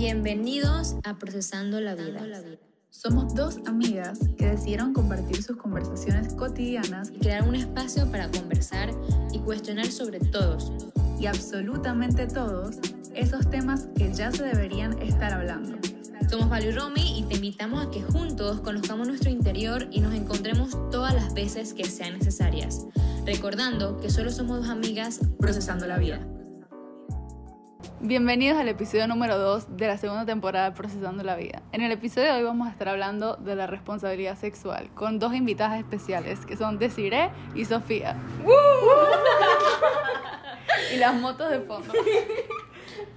Bienvenidos a Procesando la Vida. Somos dos amigas que decidieron compartir sus conversaciones cotidianas Y crear un espacio para conversar y cuestionar sobre todos. y absolutamente todos esos temas que ya se deberían estar hablando. Somos Valo y Romy y te invitamos a que juntos conozcamos nuestro interior y nos encontremos todas las veces que sean necesarias. Recordando que solo somos dos amigas procesando la vida. Bienvenidos al episodio número 2 de la segunda temporada de Procesando la Vida. En el episodio de hoy vamos a estar hablando de la responsabilidad sexual con dos invitadas especiales que son Desiree y Sofía. y las motos de fondo.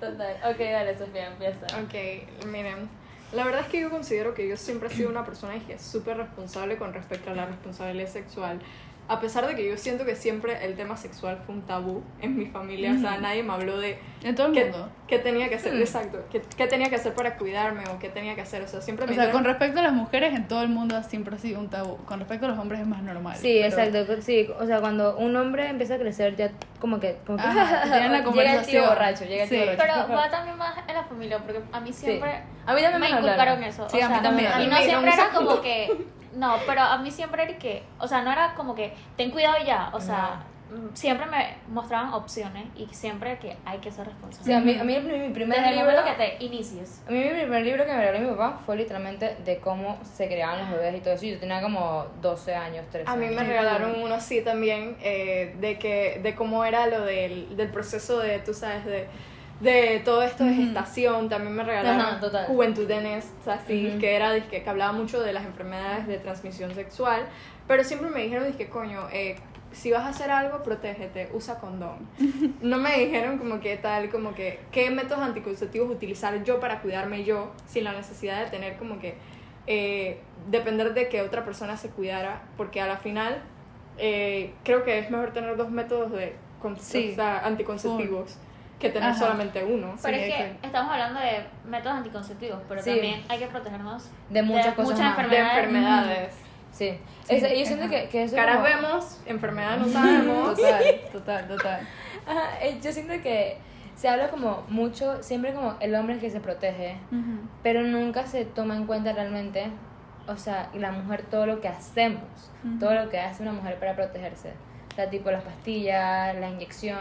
Total. Ok, dale, Sofía, empieza. Ok, miren, la verdad es que yo considero que yo siempre he sido una persona que es súper responsable con respecto a la responsabilidad sexual. A pesar de que yo siento que siempre el tema sexual fue un tabú en mi familia, o sea, nadie me habló de En todo el qué, mundo. qué tenía que hacer, exacto, qué, qué tenía que hacer para cuidarme o qué tenía que hacer, o sea, siempre O me sea, con respecto a las mujeres, en todo el mundo siempre ha sido un tabú. Con respecto a los hombres es más normal. Sí, pero- exacto. Sí, o sea, cuando un hombre empieza a crecer, ya como que. Como que Ajá, tienen la llega el tío conversación. borracho, llega el tío Sí. borracho. Pero va también más en la familia, porque a mí siempre A mí también me me inculcaron eso. Sí, o a mí sea, también. Y A mí no siempre era como que. No, pero a mí siempre era que. O sea, no era como que ten cuidado ya. O sea, mm, siempre me mostraban opciones y siempre que hay que ser responsable. Sí, a mí, a mí mi primer Desde el libro. que te inicies. A mí mi primer libro que me regaló mi papá fue literalmente de cómo se creaban los bebés y todo eso. Yo tenía como 12 años, 13 A mí años. me regalaron uno así también, eh, de, que, de cómo era lo del, del proceso de, tú sabes, de, de todo esto de gestación. También me regalaron Ajá, total. Juventud en Est, así, que era, dizque, que hablaba mucho de las enfermedades de transmisión sexual. Pero siempre me dijeron, dije, coño, eh, si vas a hacer algo, protégete, usa condón. No me dijeron como que tal, como que qué métodos anticonceptivos utilizar yo para cuidarme yo, sin la necesidad de tener como que eh, depender de que otra persona se cuidara, porque a la final eh, creo que es mejor tener dos métodos de Sí. o sea, anticonceptivos que tener Ajá. solamente uno. Pero Sí, es que exacto. estamos hablando de métodos anticonceptivos, pero Sí. también hay que protegernos De muchas cosas más. De enfermedades. enfermedades. Sí. Yo siento ajá. que, que eso. Caras como- vemos, enfermedades no sabemos. Total, total, total. Ajá, eh, yo siento que se habla como mucho, siempre como el hombre es que se protege, pero nunca se toma en cuenta realmente, o sea, y la mujer todo lo que hacemos, todo lo que hace una mujer para protegerse. Sea, tipo las pastillas, la inyección,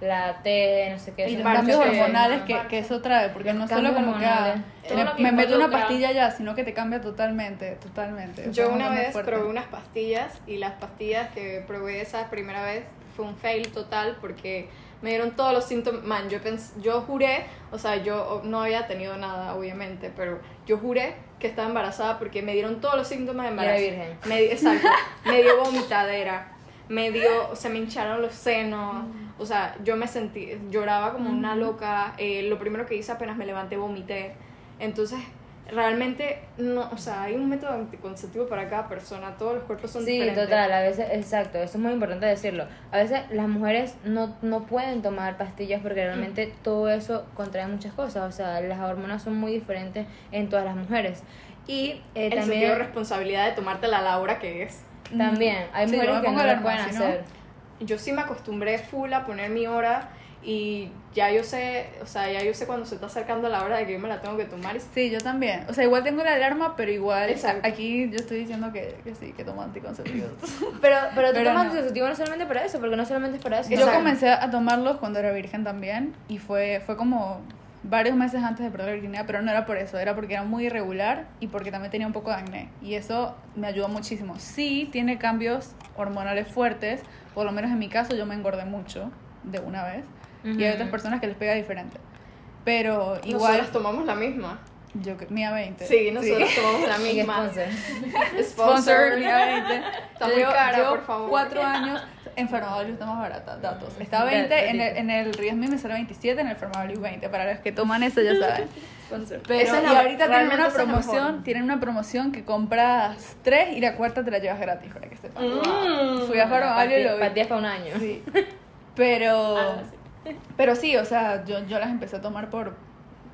la T, no sé qué. Y cambios hormonales que, que eso trae, porque no solo como que ah, lo que me meto una pastilla ya, sino que te cambia totalmente, totalmente. Yo una vez fuerte. probé unas pastillas y las pastillas que probé esa primera vez fue un fail total porque me dieron todos los síntomas. Man, yo, pens- yo juré, o sea, yo no había tenido nada, obviamente, pero yo juré que estaba embarazada porque me dieron todos los síntomas de Y embarazo. era virgen. Me exacto. me dio vomitadera. Me dio, se me hincharon los senos. O sea, yo me sentí, lloraba como una loca. eh, lo primero que hice apenas me levanté, vomité. Entonces, realmente, no, o sea, hay un método anticonceptivo para cada persona. Todos los cuerpos son Sí, diferentes. total, a veces, exacto, eso es muy importante decirlo. A veces las mujeres no, no pueden tomar pastillas porque realmente todo eso contrae muchas cosas, o sea, las hormonas son muy diferentes en todas las mujeres. Y eh, El sentido de también, responsabilidad de tomártela a la hora que es. También hay Sí, mujeres me que pongo no lo pueden no- hacer. Yo sí me acostumbré full a poner mi hora y ya yo sé, o sea, ya yo sé cuando se está acercando la hora de que yo me la tengo que tomar. Sí, yo también. O sea, igual tengo la alarma, pero igual Exacto. aquí yo estoy diciendo que, que sí, que tomo anticonceptivos. Pero, pero tú Pero tomas no. anticonceptivo no solamente para eso, porque no solamente es para eso. Yo Exacto. comencé a tomarlos cuando era virgen también y fue, fue como varios meses antes de perder la virginidad, pero no era por eso, era porque era muy irregular y porque también tenía un poco de acné y eso me ayudó muchísimo. Sí, tiene cambios hormonales fuertes, por lo menos en mi caso yo me engordé mucho de una vez y hay otras personas que les pega diferente. Pero igual Nosotras tomamos la misma. Yo mía 20. Sí, nosotros tomamos la Y misma. sponsor. Sponsor, mía 20. Está muy cara, por favor. cuatro años. En Farmavalue está más barata, datos. Está 20, en el, en el Riesme me sale 27, en el Farmavalue 20. Para los que toman eso ya saben. Pero y la- ahorita tienen una la promoción, tienen una promoción que compras tres y la cuarta te la llevas gratis para que sepan. Mm. Fui a Farmavalue y lo vi. Pastillas para un año. Sí. Pero así. pero sí, o sea, yo, yo las empecé a tomar por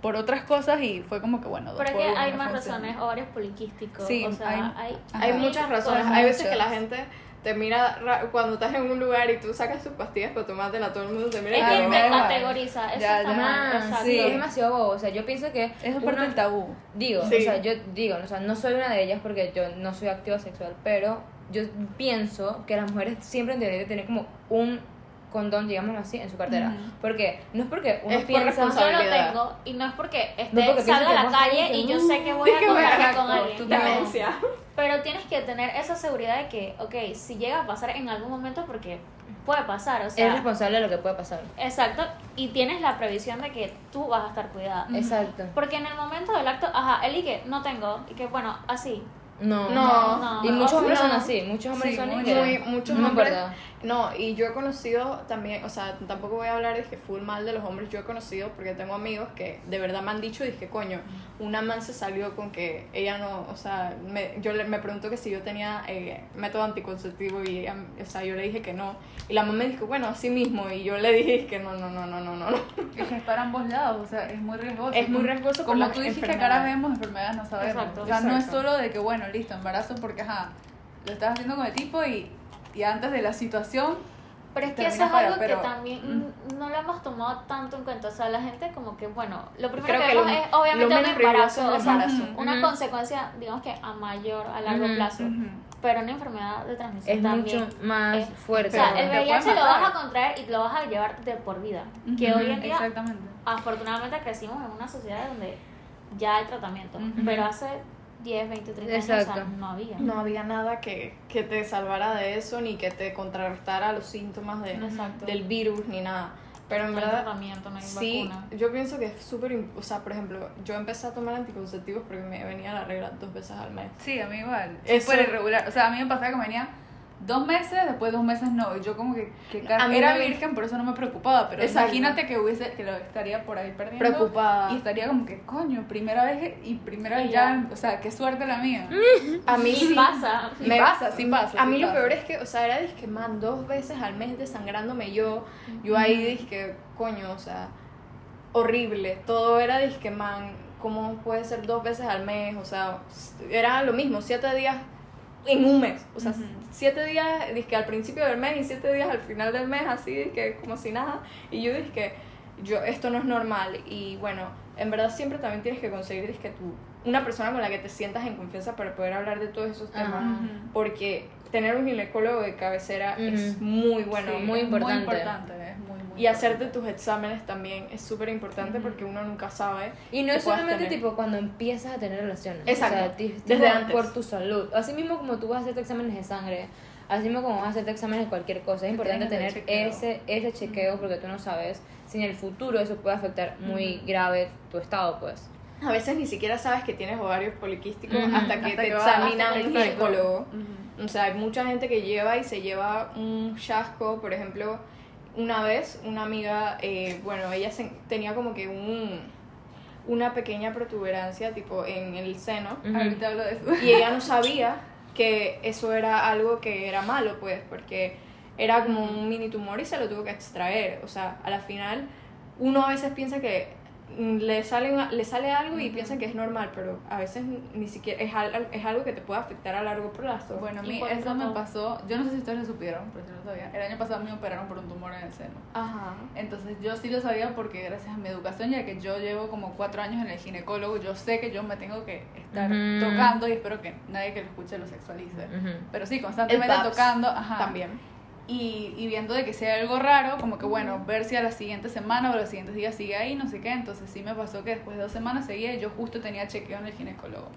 por otras cosas y fue como que bueno, Pero es que hay más funciona. razones, ovarios poliquísticos. Sí, o sea, hay- hay. Hay muchas razones. Hay veces que muchas. la gente te mira ra- cuando estás en un lugar y tú sacas tus pastillas para tomártela, todo el mundo te mira Es que te categoriza. Eso Ya, está ya. mal. Ah, sí, es demasiado bobo. O sea, yo pienso que. Eso es parte uno- del tabú. Digo, Sí. o sea, yo digo, o sea, no soy una de ellas porque yo no soy activa sexual, pero yo pienso que las mujeres siempre deberían de tener como un condón, digámoslo así, en su cartera. Ujú. Porque no es porque uno Es por piensa... Yo lo responsabilidad. tengo y no es porque esté, No, porque salga piensa a la calle y yo uh, sé que voy a contarme con alguien. No. Pero tienes que tener esa seguridad de que, ok, si llega a pasar en algún momento, porque puede pasar, o Es sea, responsable de lo que puede pasar. exacto, y tienes la previsión de que tú vas a estar cuidada. Exacto. Porque en el momento del acto, ajá, él y que no tengo, y que bueno, así. No. No, No. Y muchos hombres son no. así, muchos hombres Sí, son muy- Muy, muchos no hombres. No, y yo he conocido también, o sea, tampoco voy a hablar de que full mal de los hombres, yo he conocido porque tengo amigos que de verdad me han dicho, dije, coño, una man se salió con que ella no, o sea, me, yo le, me preguntó que si yo tenía eh, método anticonceptivo y ella, o sea, yo le dije que no. Y la mamá me dijo, bueno, así mismo, y yo le dije que no, no, no, no, no, no. no. Es que es para ambos lados, o sea, es muy riesgoso. Es muy riesgoso Como tú dices que caras vemos, enfermedades no sabemos. Exacto. o sea, no es Exacto. solo de que, bueno, listo, embarazo porque, ajá, lo estás haciendo con el tipo y, y antes de la situación, Pero es que eso es algo pero- que también mm, no lo hemos tomado tanto en cuenta. O sea, la gente como que, bueno, lo primero Creo que que vemos lo- es obviamente un embarazo, es el o sea, embarazo. una consecuencia, digamos que a mayor, a largo plazo. Pero una enfermedad de transmisión Es también. mucho más es- fuerte. O sea, el VIH lo vas a contraer y lo vas a llevar de por vida. Que hoy en día, Exactamente. afortunadamente, crecimos en una sociedad donde ya hay tratamiento. Pero hace 10, 20, 30 años o sea, Exacto. no había. No había nada que, que te salvara de eso, ni que te contrarrestara los síntomas de, Exacto. del virus, ni nada. Pero en No verdad, tratamiento, no hay sí, vacuna. yo pienso que es súper, o sea, por ejemplo, yo empecé a tomar anticonceptivos porque me venía la regla dos veces al mes. Sí, a mí igual. Súper irregular. O sea, a mí me pasaba que me venía dos meses, después dos meses no. Yo como que, que ca- A mí era me- virgen, por eso no me preocupaba. Pero Exacto. imagínate que hubiese, que lo estaría por ahí perdiendo. Preocupada. Y estaría como que, coño, primera vez y primera vez ya. ya. O sea, qué suerte la mía. A mí sí. pasa. Me- pasa, sí pasa. A sí mí lo pasa. peor es que, o sea, era disque, man, dos veces al mes desangrándome yo. Yo ahí disque, coño, o sea, horrible. Todo era disque, man, ¿cómo puede ser dos veces al mes? O sea, era lo mismo, siete días en un mes. O sea, siete días, disque, al principio del mes y siete días al final del mes, así, disque, como si nada. Y yo disque, yo, esto no es normal. Y bueno, en verdad siempre también tienes que conseguir, disque, tú, una persona con la que te sientas en confianza para poder hablar de todos esos temas porque tener un ginecólogo de cabecera es muy bueno. Sí, muy es importante. Muy importante, es muy, muy Y hacerte tus exámenes también es súper importante porque uno nunca sabe. Y no es solamente tener. tipo cuando empiezas a tener relaciones. Exacto. O sea, ti- tipo, Desde antes. por tu salud. Así mismo como tú vas a hacerte exámenes de sangre, así mismo como vas a hacerte exámenes de cualquier cosa. Es importante tener chequeo. ese, ese chequeo porque tú no sabes si en el futuro eso puede afectar muy grave tu estado, pues. A veces ni siquiera sabes que tienes ovarios poliquísticos hasta que Hasta te que examina un ginecólogo. Ujú. O sea, hay mucha gente que lleva y se lleva un chasco. Por ejemplo, una vez una amiga, eh, bueno, ella se- tenía como que un una pequeña protuberancia tipo en el seno. Ahorita hablo de eso. y ella no sabía que eso era algo que era malo, pues, porque era como un mini tumor y se lo tuvo que extraer. O sea, a la final, uno a veces piensa que le sale, le sale algo y piensa que es normal, pero a veces ni siquiera es, al- es algo que te puede afectar a largo plazo. Bueno, a mí eso me pasó. Yo no sé si ustedes lo supieron, pero si no lo sabían. El año pasado me operaron por un tumor en el seno. Ajá. Entonces yo sí lo sabía porque gracias a mi educación, ya que yo llevo como cuatro años en el ginecólogo, yo sé que yo me tengo que estar tocando y espero que nadie que lo escuche lo sexualice. Pero sí, constantemente tocando, ajá. También. Y, y viendo de que sea algo raro, como que bueno, ver si a la siguiente semana o a los siguientes días sigue ahí, no sé qué. Entonces sí me pasó que después de dos semanas seguía y yo justo tenía chequeo en el ginecólogo.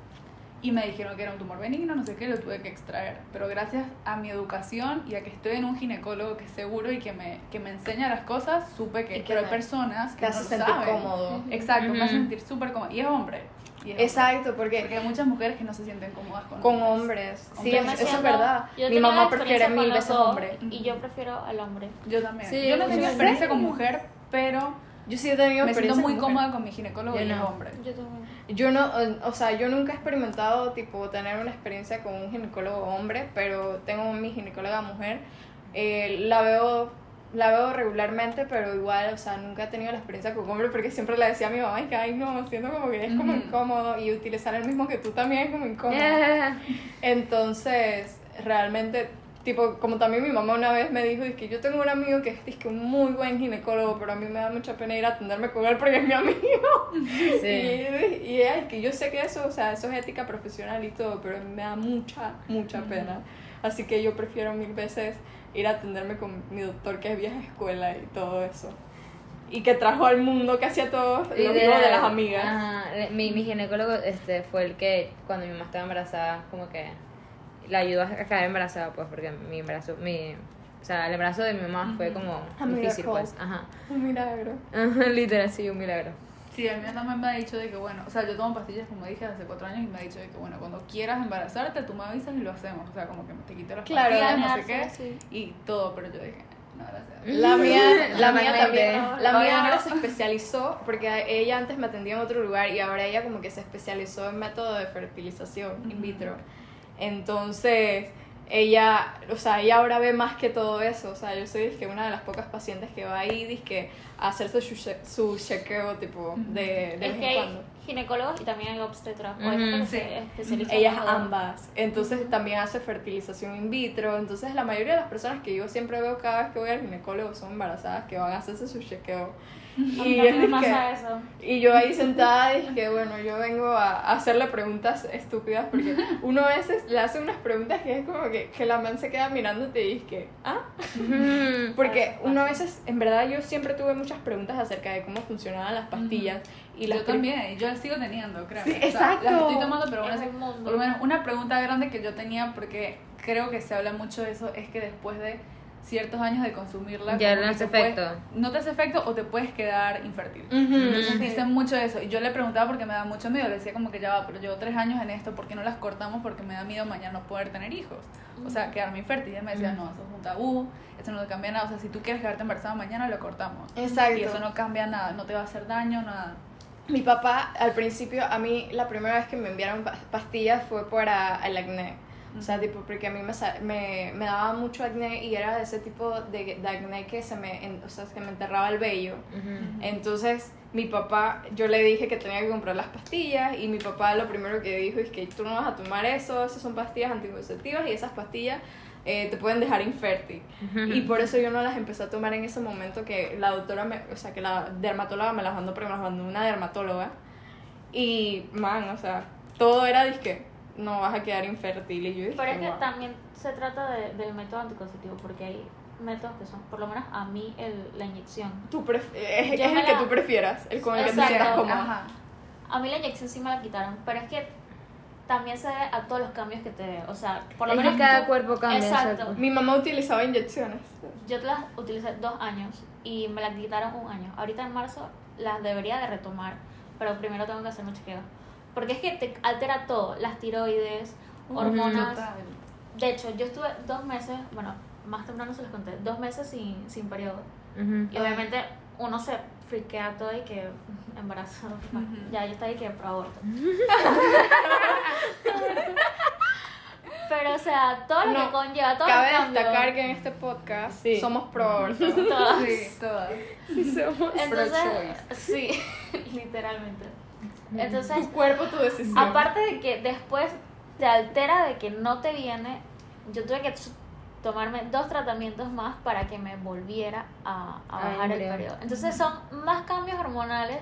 Y me dijeron que era un tumor benigno, no sé qué, lo tuve que extraer. Pero gracias a mi educación y a que estoy en un ginecólogo que es seguro y que me, que me enseña las cosas, supe que, Y que pero hay personas Te que no hace lo sentir saben. cómodo. Exacto, me hace sentir súper cómodo. Y es hombre. Exacto, porque Porque hay muchas mujeres que no se sienten cómodas con, con hombres. Sí, Yo es- me eso es verdad. Mi mamá prefiere mil veces dos, hombre. Y yo prefiero al hombre. Yo también. Sí, yo no tengo ¿en experiencia con mujer, pero Yo sí he tenido me siento experiencia muy mujer. cómoda con mi ginecólogo Yo y no. hombre. Yo también. Yo no, o sea, yo nunca he experimentado, tipo, tener una experiencia con un ginecólogo hombre, pero tengo mi ginecóloga mujer. Eh, la veo la veo regularmente, pero igual, o sea, nunca he tenido la experiencia con hombre porque siempre le decía a mi mamá, "Ay, que ay, no, siento como que es como Ujú. incómodo y utilizar el mismo que tú también es como incómodo. Eh, Entonces, realmente tipo, como también mi mamá una vez me dijo, es que yo tengo un amigo que es, dizque, un muy buen ginecólogo, pero a mí me da mucha pena ir a atenderme con él porque es mi amigo. Sí. Y, y es que yo sé que eso, o sea, eso es ética profesional y todo, pero me da mucha, mucha pena. Así que yo prefiero mil veces ir a atenderme con mi doctor que es vieja escuela y todo eso. Y que trajo al mundo casi a todos los hijos de las amigas. Ajá, mi, mi ginecólogo este, fue el que cuando mi mamá estaba embarazada, como que la ayudó a quedar embarazada, pues, porque mi embarazo, mi, o sea, el embarazo de mi mamá fue como A difícil, miracle. pues, ajá. Un milagro. Ajá, literal, sí, un milagro. Sí, el mío también me ha dicho de que, bueno, o sea, yo tomo pastillas, como dije, hace cuatro años y me ha dicho de que, bueno, cuando quieras embarazarte, tú me avisas y lo hacemos. O sea, como que te quito las Claro, pastillas, no sé qué, sí. y todo, pero yo dije, no, gracias. La mía, la mía Normalmente. también. La mía ahora se especializó porque ella antes me atendía en otro lugar y ahora ella como que se especializó en método de fertilización in vitro. Entonces, ella, o sea, ella ahora ve más que todo eso. O sea, yo soy dizque, una de las pocas pacientes que va ahí dizque, a hacerse su, che- su chequeo tipo de, de Es vez que en hay cuando. ginecólogos y también hay obstetras. hay gente que sí. se especializa Ella en es todo. ambas. Entonces también hace fertilización in vitro. Entonces la mayoría de las personas que yo siempre veo cada vez que voy al ginecólogo son embarazadas que van a hacerse su chequeo. Y, es que- eso. y yo ahí sentada y que bueno, yo vengo a hacerle preguntas estúpidas porque uno a veces le hace unas preguntas que es como que, que la man se queda mirándote y que, ¿ah? Porque uno a veces, en verdad yo siempre tuve muchas preguntas acerca de cómo funcionaban las pastillas y las yo también, yo las sigo teniendo, creo. Sí, exacto. las estoy tomando, pero Es bueno, un mundo. por lo menos una pregunta grande que yo tenía, porque creo que se habla mucho de eso, es que después de ciertos años de consumirla, Ya no hace te puede- efecto. no te hace efecto o te puedes quedar infértil. Ujú, Entonces ujú. dicen mucho eso. Y yo le preguntaba porque me da mucho miedo. Le decía como que ya va, pero llevo tres años en esto, ¿por qué no las cortamos? Porque me da miedo mañana no poder tener hijos. O sea, quedarme infértil. Y ella me decía, no, eso es un tabú, eso no cambia nada. O sea, si tú quieres quedarte embarazada mañana, lo cortamos. Exacto. Y eso no cambia nada, no te va a hacer daño, nada. Mi papá, al principio, a mí la primera vez que me enviaron pa- pastillas fue para el acné. O sea, tipo, porque a mí me, me, me daba mucho acné y era de ese tipo de, de acné que se me, en- o sea, que me enterraba el vello. Entonces, mi papá, yo le dije que tenía que comprar las pastillas y mi papá lo primero que dijo es que tú no vas a tomar eso, esas son pastillas anticonceptivas y esas pastillas eh, te pueden dejar infértil. Y por eso yo no las empecé a tomar en ese momento que la doctora, me, o sea, que la dermatóloga me las mandó, pero me las mandó una dermatóloga. Y, man, o sea, todo era disque, no vas a quedar infértil. Y yo dije, Pero es que "Wow". también se trata de- del método anticonceptivo, porque hay métodos que son, por lo menos a mí, el, la inyección. Tú pref- es, es el que tú prefieras, el con el que te Exacto. sientas cómoda. Ajá. A mí la inyección sí me la quitaron, pero es que también se debe a todos los cambios que te. O sea, por lo Es que menos. cada tú- cuerpo cambia, Exacto. exacto. Mi mamá utilizaba inyecciones. Yo las utilicé dos años y me las quitaron un año. Ahorita en marzo las debería de retomar, pero primero tengo que hacerme chequeo. Porque es que te altera todo, las tiroides, hormonas. De hecho, yo estuve dos meses, bueno, más temprano se los conté, dos meses sin, sin periodo. Y obviamente uno se friquea todo y que embarazo. Ya yo estaba ahí que pro aborto. Pero, o sea, todo lo No, que conlleva, todo Cabe destacar que en este podcast Sí. somos pro aborto. Todas. Sí, todas. Sí somos. Entonces, Pro-choice. sí, literalmente. Entonces, Tu cuerpo, tu decisión. aparte de que después te altera de que no te viene, yo tuve que tomarme dos tratamientos más para que me volviera a, a Ay, bajar el periodo. Entonces son más cambios hormonales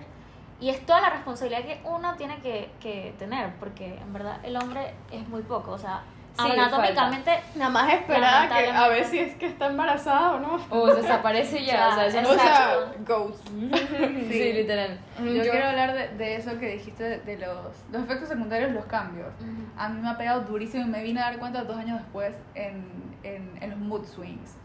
y es toda la responsabilidad que uno tiene que, que tener, porque en verdad el hombre es muy poco, o sea, Sí, anatómicamente Nada más esperar que, a ver si es que está embarazada o no. O desaparece ya, o sea, eso no O sea, ghost. Sí, literal. Yo, quiero hablar de, de eso que dijiste, de, de los, los efectos secundarios, los cambios. A mí me ha pegado durísimo y me vine a dar cuenta dos años después en, en, en los mood swings.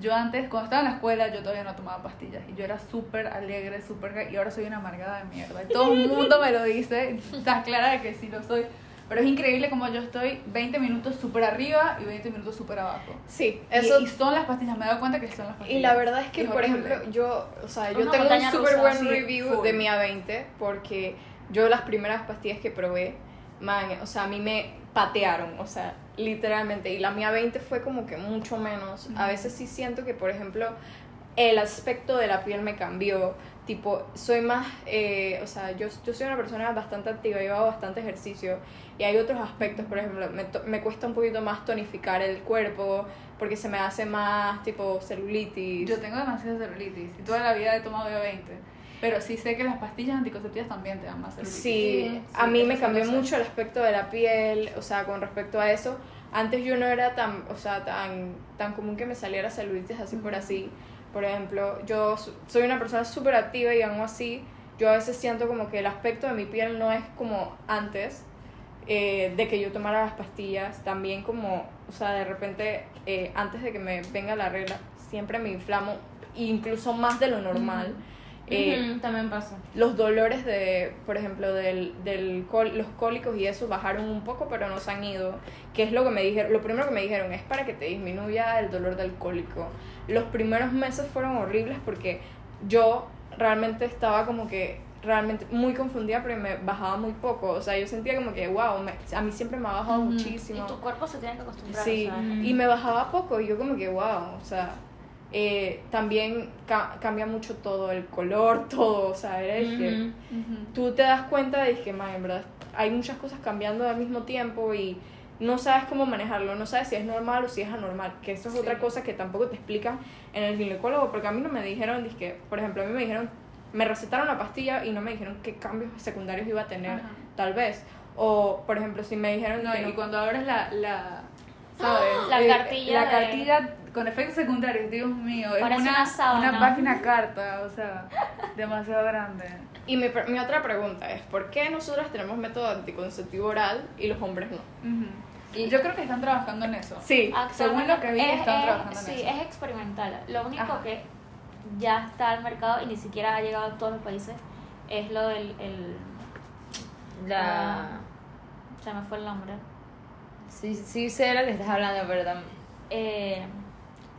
Yo antes, cuando estaba en la escuela, yo todavía no tomaba pastillas y yo era súper alegre, súper... Y ahora soy una amargada de mierda. Y todo el mundo me lo dice, estás clara de que sí lo soy. Pero es increíble como yo estoy 20 minutos súper arriba y 20 minutos súper abajo. Sí, Y- eso. Y, son las pastillas, me he dado cuenta que son las pastillas. Y la verdad es que, Es por horrible. ejemplo, yo, o sea, yo Una tengo un súper buen sí, review full. de mi A20 porque yo las primeras pastillas que probé, man, o sea, a mí me patearon, o sea, literalmente. Y la mía 20 fue como que mucho menos. A veces sí siento que, por ejemplo, el aspecto de la piel me cambió. Tipo, soy más, eh, o sea, yo, yo soy una persona bastante activa, yo hago bastante ejercicio y hay otros aspectos, por ejemplo, me, to- me cuesta un poquito más tonificar el cuerpo porque se me hace más tipo celulitis. Yo tengo demasiada celulitis y toda la vida he tomado yo 20. Pero sí sé que las pastillas anticonceptivas también te dan más celulitis. Sí, a sí, mí eso me cambió mucho el aspecto de la piel, o sea, con respecto a eso. Antes yo no era tan, o sea, tan, tan común que me saliera celulitis así por así. Por ejemplo, yo soy una persona súper activa y aún así yo a veces siento como que el aspecto de mi piel no es como antes eh, de que yo tomara las pastillas. También como, o sea, de repente eh, antes de que me venga la regla, siempre me inflamo incluso más de lo normal. Eh, Ujú, también pasa. los dolores de, por ejemplo, del, del col- los cólicos y eso bajaron un poco, pero no se han ido. Que es lo que me dijeron, lo primero que me dijeron es para que te disminuya el dolor del cólico. Los primeros meses fueron horribles porque yo realmente estaba como que realmente muy confundida porque me bajaba muy poco. O sea, yo sentía como que, wow, me- a mí siempre me ha bajado Ujú. Y muchísimo. tu cuerpo se tiene que acostumbrar. Sí, o sea, y me bajaba poco y yo como que, wow, o sea, eh, también ca- cambia mucho todo, el color, todo, o sea, era de que Ujú. Ujú. tú te das cuenta de que, man, en verdad, hay muchas cosas cambiando al mismo tiempo y no sabes cómo manejarlo, no sabes si es normal o si es anormal, que eso es otra cosa que tampoco te explican en el ginecólogo, porque a mí no me dijeron, que, por ejemplo, a mí me dijeron, me recetaron la pastilla y no me dijeron qué cambios secundarios iba a tener, Ajá. tal vez. O, por ejemplo, si me dijeron No, que y no- cuando abres la, la ¿sabes? La Eh, cartilla La de- cartilla con efectos secundarios, Dios mío. Es Parece una, una sábana. una página carta, o sea, demasiado grande. Y mi, pre- mi otra pregunta es, ¿por qué nosotras tenemos método anticonceptivo oral y los hombres no? Y yo creo que están trabajando en eso. Sí, Según lo que vi, es- están es- trabajando en sí, eso. es experimental. Lo único Ajá. que ya está al mercado y ni siquiera ha llegado a todos los países es lo del. El, La... se me fue el nombre. Sí, sí sé de lo que estás hablando, pero tam- Eh,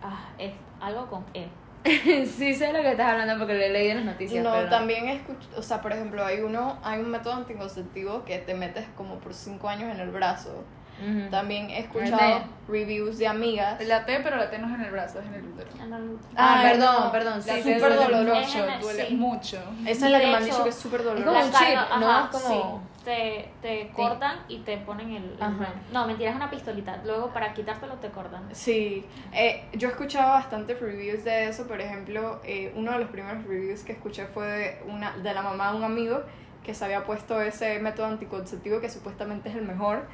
ah, es algo con E. sí sé de lo que estás hablando porque lo he leído en las noticias. no, pero también escucho, o sea, por ejemplo, hay uno, hay un método anticonceptivo que te metes como por 5 años en el brazo. Ujú. También he ¿El escuchado reviews de amigas. La T, pero la T no es en el brazo, es en el útero. El- Ah, Ay, perdón, no. perdón. Sí, sí, súper duele doloroso, mucho, sí. duele mucho. Esa es la que me han dicho que es súper Es como un chip, ¿no? ajá, Es como- sí. Te, te cortan y te ponen el, Ajá. No, mentira, es una pistolita. Luego para quitártelo te cortan. Sí, eh, yo he escuchado bastantes reviews de eso. Por ejemplo, eh, uno de los primeros reviews que escuché fue de, una, de la mamá de un amigo que se había puesto ese método anticonceptivo que supuestamente es el mejor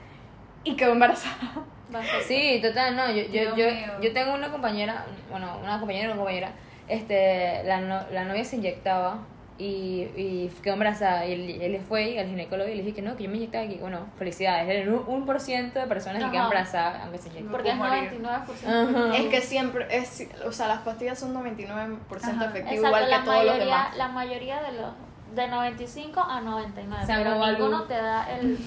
y quedó embarazada. Sí, total, no, yo, yo, yo, yo tengo una compañera, bueno, una compañera y una compañera, este, la, no- la novia se inyectaba y, y quedó embarazada y él, él fue al ginecólogo y le dije que no, que yo me inyectaba aquí, bueno, felicidades, el 1% de personas que quedan embarazadas aunque se inyecten. Porque es puedo morir. 99%. Ajá. Es que siempre, es, o sea, las pastillas son 99% Ajá. efectivo, Exacto, igual que la todos los mayoría, demás. la mayoría de los de 95 a 99, Se pero ninguno te da el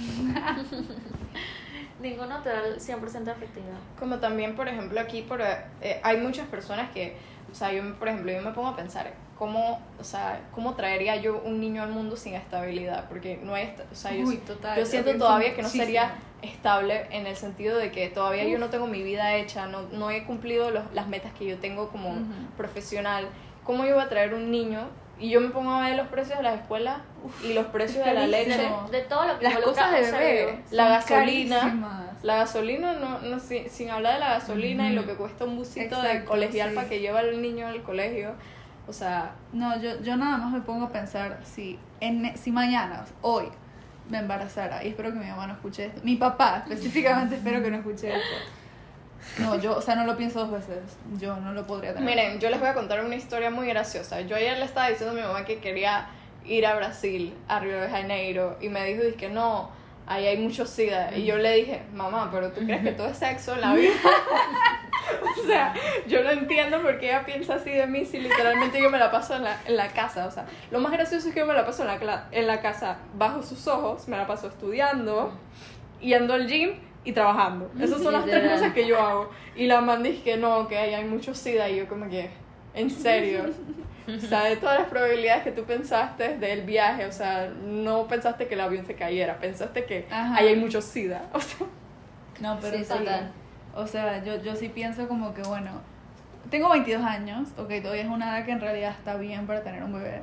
ninguno te da el 100% efectividad. Como también, por ejemplo, aquí por, eh, hay muchas personas que, o sea, yo, por ejemplo, yo me pongo a pensar, ¿cómo, o sea, cómo traería yo un niño al mundo sin estabilidad? Porque no hay, o sea, yo, Uy, total, yo siento todavía que no muchísimo. sería estable en el sentido de que todavía yo no tengo mi vida hecha, no, no he cumplido los- las metas que yo tengo como profesional. ¿Cómo yo voy a traer un niño? Y yo me pongo a ver los precios de las escuelas y los precios de la leche. De todo lo que Las cosas de bebé. La gasolina. carísimas. La gasolina, no, no sin, sin hablar de la gasolina y lo que cuesta un busito de Exacto, colegial sí. para que lleve al niño al colegio. O sea, No, yo, yo nada más me pongo a pensar si, en, si mañana, hoy, me embarazara, y espero que mi mamá no escuche esto, mi papá específicamente espero que no escuche esto. No, yo, o sea, no lo pienso dos veces, yo no lo podría tener. miren, yo les voy a contar una historia muy graciosa. Yo ayer le estaba diciendo a mi mamá que quería ir a Brasil, a Río de Janeiro, y me dijo, que no, ahí hay mucho SIDA. Y yo le dije, mamá, pero ¿tú crees que todo es sexo en la vida? o sea, yo no entiendo por qué ella piensa así de mí si literalmente yo me la paso en la, en la casa. O sea, lo más gracioso es que yo me la paso en la, en la casa bajo sus ojos, me la paso estudiando, yendo al gym y trabajando. Esas son las tres cosas que yo hago. Y la man dice que no, que ahí hay mucho SIDA. Y yo como que, en serio. O sea, de todas las probabilidades que tú pensaste del viaje, o sea, no pensaste que el avión se cayera, pensaste que Ajá. ahí hay mucho SIDA. O sea, No, pero Sí, sí, total. O sea, yo, yo sí pienso como que, bueno, tengo 22 años, ok, todavía es una edad que en realidad está bien para tener un bebé,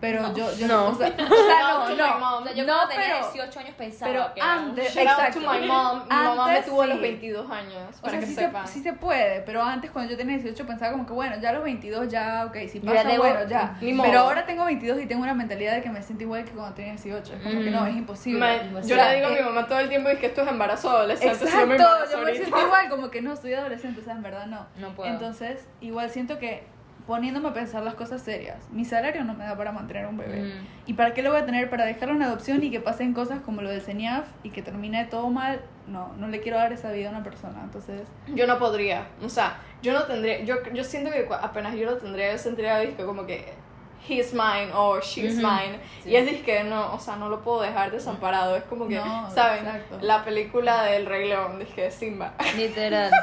Pero No. yo, yo No. o sea, o no, no. mom. O sea, yo No, cuando tenía pero- 18 años pensaba pero que era un antes- Shout out to Exacto. my mom. Mi mamá me Antes tuvo a los sí. 22 años, O para sea, que sí se, sepan. sí se puede, pero antes cuando yo tenía 18 pensaba como que bueno, ya a los 22 ya, ok, si Ya pasa, debo- bueno, ya. Pero ahora tengo 22 y tengo una mentalidad de que me siento igual que cuando tenía 18. Es como que no, es imposible. Me- O yo sea, le digo a eh, mi mamá todo el tiempo es que esto es embarazo adolescente. Exacto, no yo me siento igual, como que no, soy adolescente, o sea, en verdad no. No puedo. Entonces, igual siento que poniéndome a pensar las cosas serias, mi salario no me da para mantener un bebé. Mm. ¿Y para qué lo voy a tener? Para dejarlo en adopción y que pasen cosas como lo del CENIAF y que termine todo mal. No, no le quiero dar esa vida a una persona. Entonces, Yo no podría, o sea, yo no tendría, yo, yo siento que apenas yo lo tendría, yo sentiría como que he's mine o she's mine. sí. Y es disque, no, o sea, no lo puedo dejar desamparado. Es como que, No, ¿saben? exacto. La película del Rey León, disque Simba. Literal.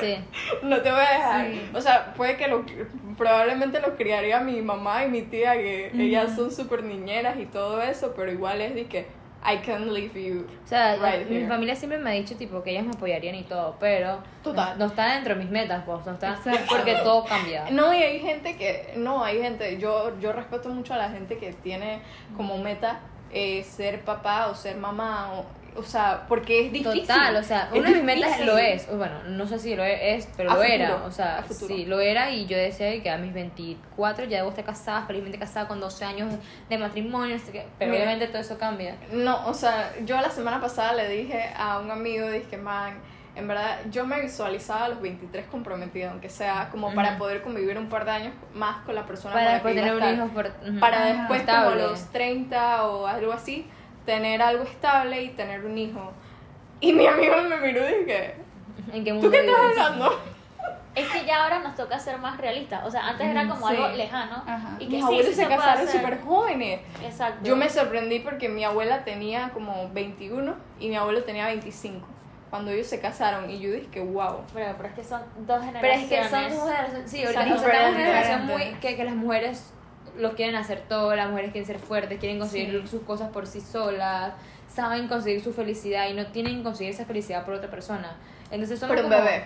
Sí. no te voy a dejar. Sí. O sea, puede que lo, probablemente lo criaría mi mamá y mi tía, que ellas son súper niñeras y todo eso, pero igual es disque, I can't leave you. O sea, Right mi here. familia siempre me ha dicho tipo que ellas me apoyarían y todo, pero Total. no, no está dentro de mis metas, pues, no está porque todo cambia. No, y hay gente que, no, hay gente, yo, yo respeto mucho a la gente que tiene como meta eh, ser papá o ser mamá, o, o sea, porque es difícil. Total, o sea, una de mis metas lo es, bueno, no sé si lo es, pero A lo era, o sea, sí, lo era y yo decía que a mis 24 ya debo estar casada, felizmente casada con 12 años de matrimonio, pero Mira. obviamente todo eso cambia. No, o sea, yo la semana pasada le dije a un amigo, dije, man, en verdad yo me visualizaba a los 23 comprometida, aunque sea como para poder convivir un par de años más con la persona Para con la después que iba a tener un hijo por, para Ajá. después como a los 30 o algo así, tener algo estable y tener un hijo. Y mi amigo me miró y dije, ¿En qué ¿tú mundo qué estás vives? hablando? Es que ya ahora nos toca ser más realistas. O sea, antes era como Sí. algo lejano. Ajá. Y que Mis sí, abuelos sí se, casaron súper jóvenes. Exacto. Yo me sorprendí porque mi abuela tenía como 21 y mi abuelo tenía 25 cuando ellos se casaron y yo dije que wow. Pero, pero es que son dos Pero generaciones. es que son dos generaciones. Sí, ahorita Son o sea, una generación muy. Que, que las mujeres lo quieren hacer todo, las mujeres quieren ser fuertes, quieren conseguir Sí. sus cosas por sí solas, saben conseguir su felicidad y no tienen que conseguir esa felicidad por otra persona. Entonces son Pero un como- bebé.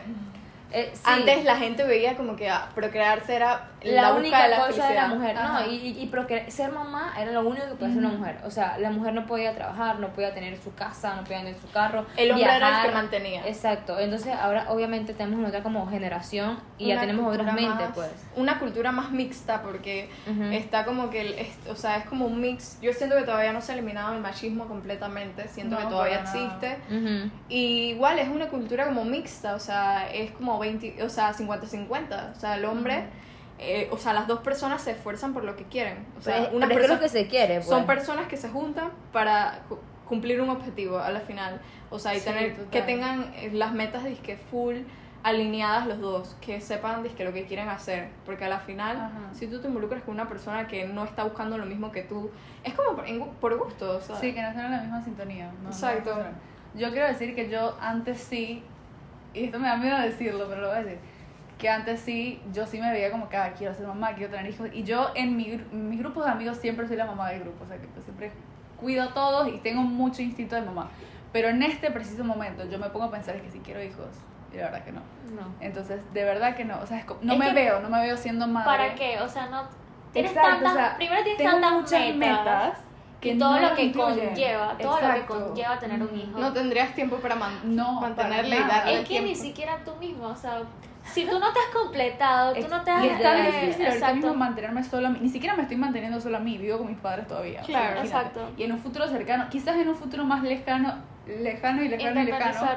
Eh, sí. Antes la gente veía como que ah, procrearse era la, la, única de la cosa de la felicidad. mujer, Ajá. no, y, y, ser mamá era lo único que podía hacer una mujer. O sea, la mujer no podía trabajar, no podía tener su casa, no podía tener su carro. El hombre era el viajar. que mantenía. Exacto, entonces ahora obviamente tenemos otra como generación y ya Una tenemos otras mentes, pues. Una cultura más mixta porque Ujú. está como que, el- es- o sea, es como un mix. Yo siento que todavía no se ha eliminado el machismo completamente, siento No, que todavía existe. Ujú. Y igual es una cultura como mixta, o sea, es como 20, o sea, 50-50. O sea, el hombre, eh, o sea, las dos personas se esfuerzan por lo que quieren. O sea, Pero es- una pero es lo persona, que se quiere, pues. son personas que se juntan para cu- cumplir un objetivo a la final. O sea, y Sí, tener total. que tengan eh, las metas disque full alineadas los dos, que sepan disque lo que quieren hacer, porque a la final Ajá. si tú te involucras con una persona que no está buscando lo mismo que tú, es como por, por gusto, o sea. Sí, que no están en la misma sintonía. no, no Exacto. funcionan. yo quiero decir que yo antes sí, y esto me da miedo decirlo, pero lo voy a decir, que antes sí, yo sí me veía como que ah, quiero ser mamá, quiero tener hijos, y yo en, mi, en mis grupos de amigos siempre soy la mamá del grupo, o sea que pues, siempre cuido a todos y tengo mucho instinto de mamá. Pero en este preciso momento yo me pongo a pensar que si quiero hijos, y la verdad que no. No. Entonces, de verdad que no, o sea, es co- no Es me veo, no me veo siendo madre. ¿Para qué? O sea, no. Tienes Exacto, tantas. o sea, primero tienes tantas muchas metas. Que todo no lo que conlleva, todo lo que conlleva tener un hijo. No tendrías tiempo para man- No, mantenerle y para darle es que tiempo. ni siquiera tú mismo, o sea, si tú no te has completado, tú no te has Y es tan eh, difícil ahorita mismo mantenerme sola. Ni siquiera me estoy manteniendo sola a mí, vivo con mis padres todavía. Claro, exacto. Y en un futuro cercano, quizás en un futuro más lejano, lejano y lejano y lejano.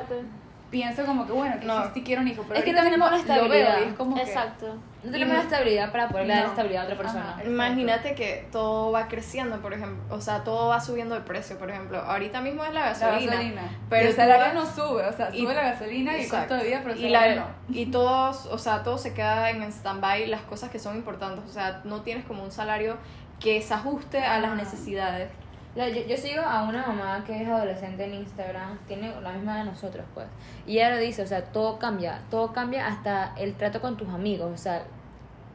Pienso como que bueno, quizás No. sí quiero un hijo. Pero Es que no tenemos la veo estabilidad. y es como que... Exacto. No tenemos la estabilidad para poder dar No. estabilidad a otra persona. Ajá. Imagínate que todo va creciendo, por ejemplo, o sea, todo va subiendo de precio, por ejemplo, ahorita mismo es la La gasolina, pero el salario vas- no sube, o sea, y- sube la gasolina y el Exacto. costo de vida, pero el y, salario la, no. y todos, o sea, todo se queda en stand-by las cosas que son importantes, o sea, no tienes como un salario que se ajuste a las necesidades. Yo, yo sigo a una mamá que es adolescente en Instagram, tiene la misma de nosotros, pues. Y ella lo dice, o sea, todo cambia, todo cambia hasta el trato con tus amigos, o sea,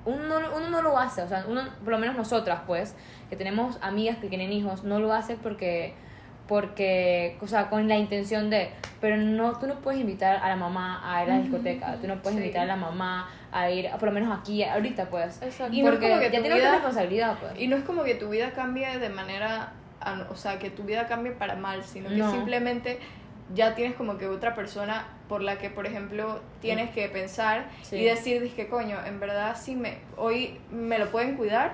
uno, no- uno no lo hace, o sea, uno, por lo menos nosotras, pues, que tenemos amigas que tienen hijos, no lo hace porque porque, o sea, con la intención de, pero no, tú no puedes invitar a la mamá a ir a la discoteca, tú no puedes sí. invitar a la mamá a ir, por lo menos aquí, ahorita pues. Exacto. Y no es porque como que ya vida- otra responsabilidad pues. Y no es como que tu vida cambie de manera, o sea, que tu vida cambie para mal, sino que No. simplemente ya tienes como que otra persona por la que, por ejemplo, tienes que pensar Sí. y decir, que coño, en verdad sí me, hoy me lo pueden cuidar,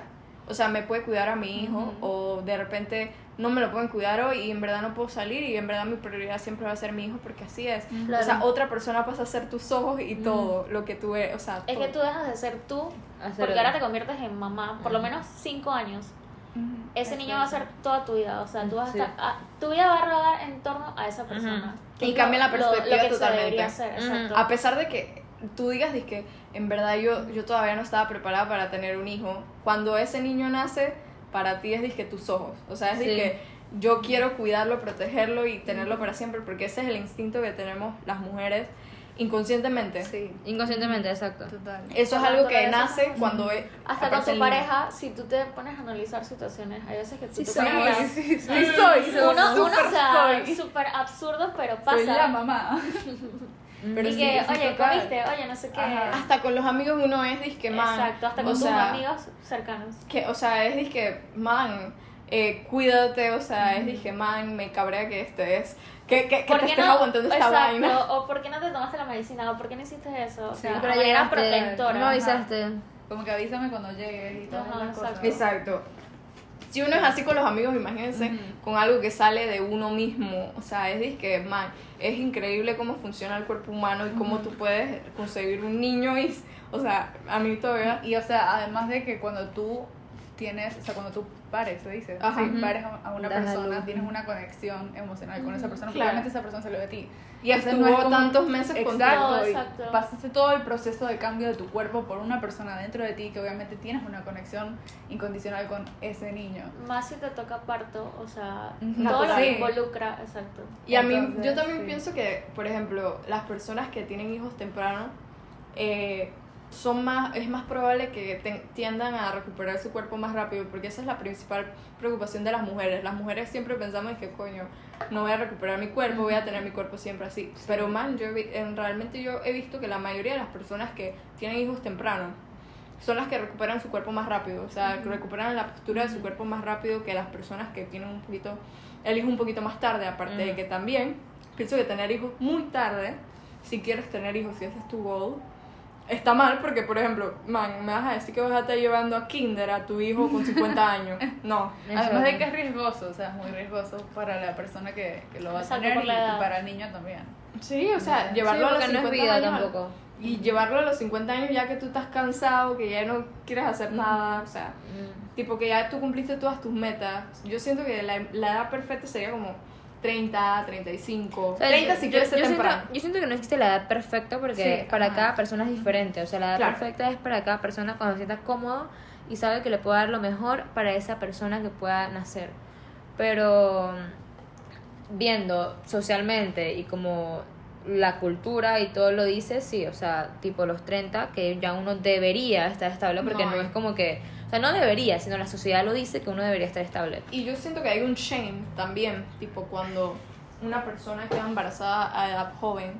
o sea, me puede cuidar a mi hijo, o de repente no me lo pueden cuidar hoy y en verdad no puedo salir y en verdad mi prioridad siempre va a ser mi hijo porque así es. O sea, otra persona pasa a ser tus ojos y todo lo que tú eres, o sea, Es todo. que tú dejas de ser tú, Hacer porque ahora te conviertes en mamá, por lo menos cinco años. Ese niño va a ser toda tu vida, o sea, tú vas a Sí. estar, ah, tu vida va a rodar en torno a esa persona. Que Y es cambia la lo- lo- perspectiva lo que totalmente. hacer, exacto. A pesar de que tú digas que en verdad yo, yo todavía no estaba preparada para tener un hijo, cuando ese niño nace, para ti es que tus ojos. O sea, es Sí. que yo quiero cuidarlo, protegerlo y tenerlo para siempre, porque ese es el instinto que tenemos las mujeres inconscientemente. Sí, Inconscientemente, exacto. total. Eso es algo que nace cuando es, Hasta con tu pareja, si tú te pones a analizar situaciones, hay veces que tú Sí te soy, pones a- Sí, sí, sí, soy, soy, uno, uno, súper o sea, súper absurdo, pero pasa. Soy la mamá. Pero y sí, que, oye, total. comiste, oye, no sé qué. Ajá. Hasta con los amigos uno es disque man. Exacto, hasta o con tus sea, amigos cercanos. que, o sea, es disque, man, eh, cuídate, o sea, es disque, man, me cabrea que estés, que, que, que ¿Por te qué estés no? aguantando esta Exacto, vaina. O por qué no te tomaste la medicina, o por qué no hiciste eso. O sea, Sí, pero llegaste, protectora. No avisaste. Como que avísame cuando llegues y todas Ajá, las cosas. exacto. Exacto. Si uno es así con los amigos, imagínense, con algo que sale de uno mismo. O sea, es disque, man, es increíble cómo funciona el cuerpo humano y cómo tú puedes concebir un niño y, o sea, a mí todavía... Y o sea, además de que cuando tú tienes, o sea, cuando tú pares, se dice, Ajá. sí, pares a a una Das a persona, luz. tienes una conexión emocional con esa persona, Claro. obviamente esa persona salió de ti. Y estuvo no es como- tantos meses contigo. Exacto, y Exacto. pasaste todo el proceso de cambio de tu cuerpo por una persona dentro de ti que obviamente tienes una conexión incondicional con ese niño. Más si te toca parto, o sea, todo lo Sí. involucra, exacto. Y a mí, Entonces, yo también sí. pienso que, por ejemplo, las personas que tienen hijos temprano, eh, son más, es más probable que te- tiendan a recuperar su cuerpo más rápido, porque esa es la principal preocupación de las mujeres. Las mujeres siempre pensamos que, coño, no voy a recuperar mi cuerpo, voy a tener mi cuerpo siempre así. Pero, man, yo realmente yo he visto que la mayoría de las personas que tienen hijos temprano son las que recuperan su cuerpo más rápido, o sea, que recuperan la postura de su cuerpo más rápido que las personas que tienen un poquito, el hijo un poquito más tarde, aparte de que también pienso que tener hijos muy tarde, si quieres tener hijos, si ese es tu goal, está mal porque, por ejemplo, man, me vas a decir que vas a estar llevando a kinder a tu hijo con 50 años. No. Además de que es riesgoso, o sea, es muy riesgoso para la persona que, que lo va a tener y, la edad. y para el niño también. Sí, o sea, Sí, llevarlo a los porque no 50 es vida años. tampoco. Y llevarlo a los 50 años ya que tú estás cansado, que ya no quieres hacer nada, o sea, Mm. tipo que ya tú cumpliste todas tus metas. Yo siento que la, la edad perfecta sería como 30, 35. O sea, 30 yo- si yo- quieres ser yo siento, yo siento que no existe la edad perfecta porque Sí, para ajá. cada persona es diferente. O sea, la edad Claro. perfecta es para cada persona cuando se sienta cómodo y sabe que le puede dar lo mejor para esa persona que pueda nacer. Pero viendo socialmente y como la cultura y todo lo dice, sí, o sea, tipo los 30, que ya uno debería estar estable porque No, es como que, o sea, no debería, sino la sociedad lo dice que uno debería estar estable. Y yo siento que hay un shame también, tipo cuando una persona queda embarazada a edad joven.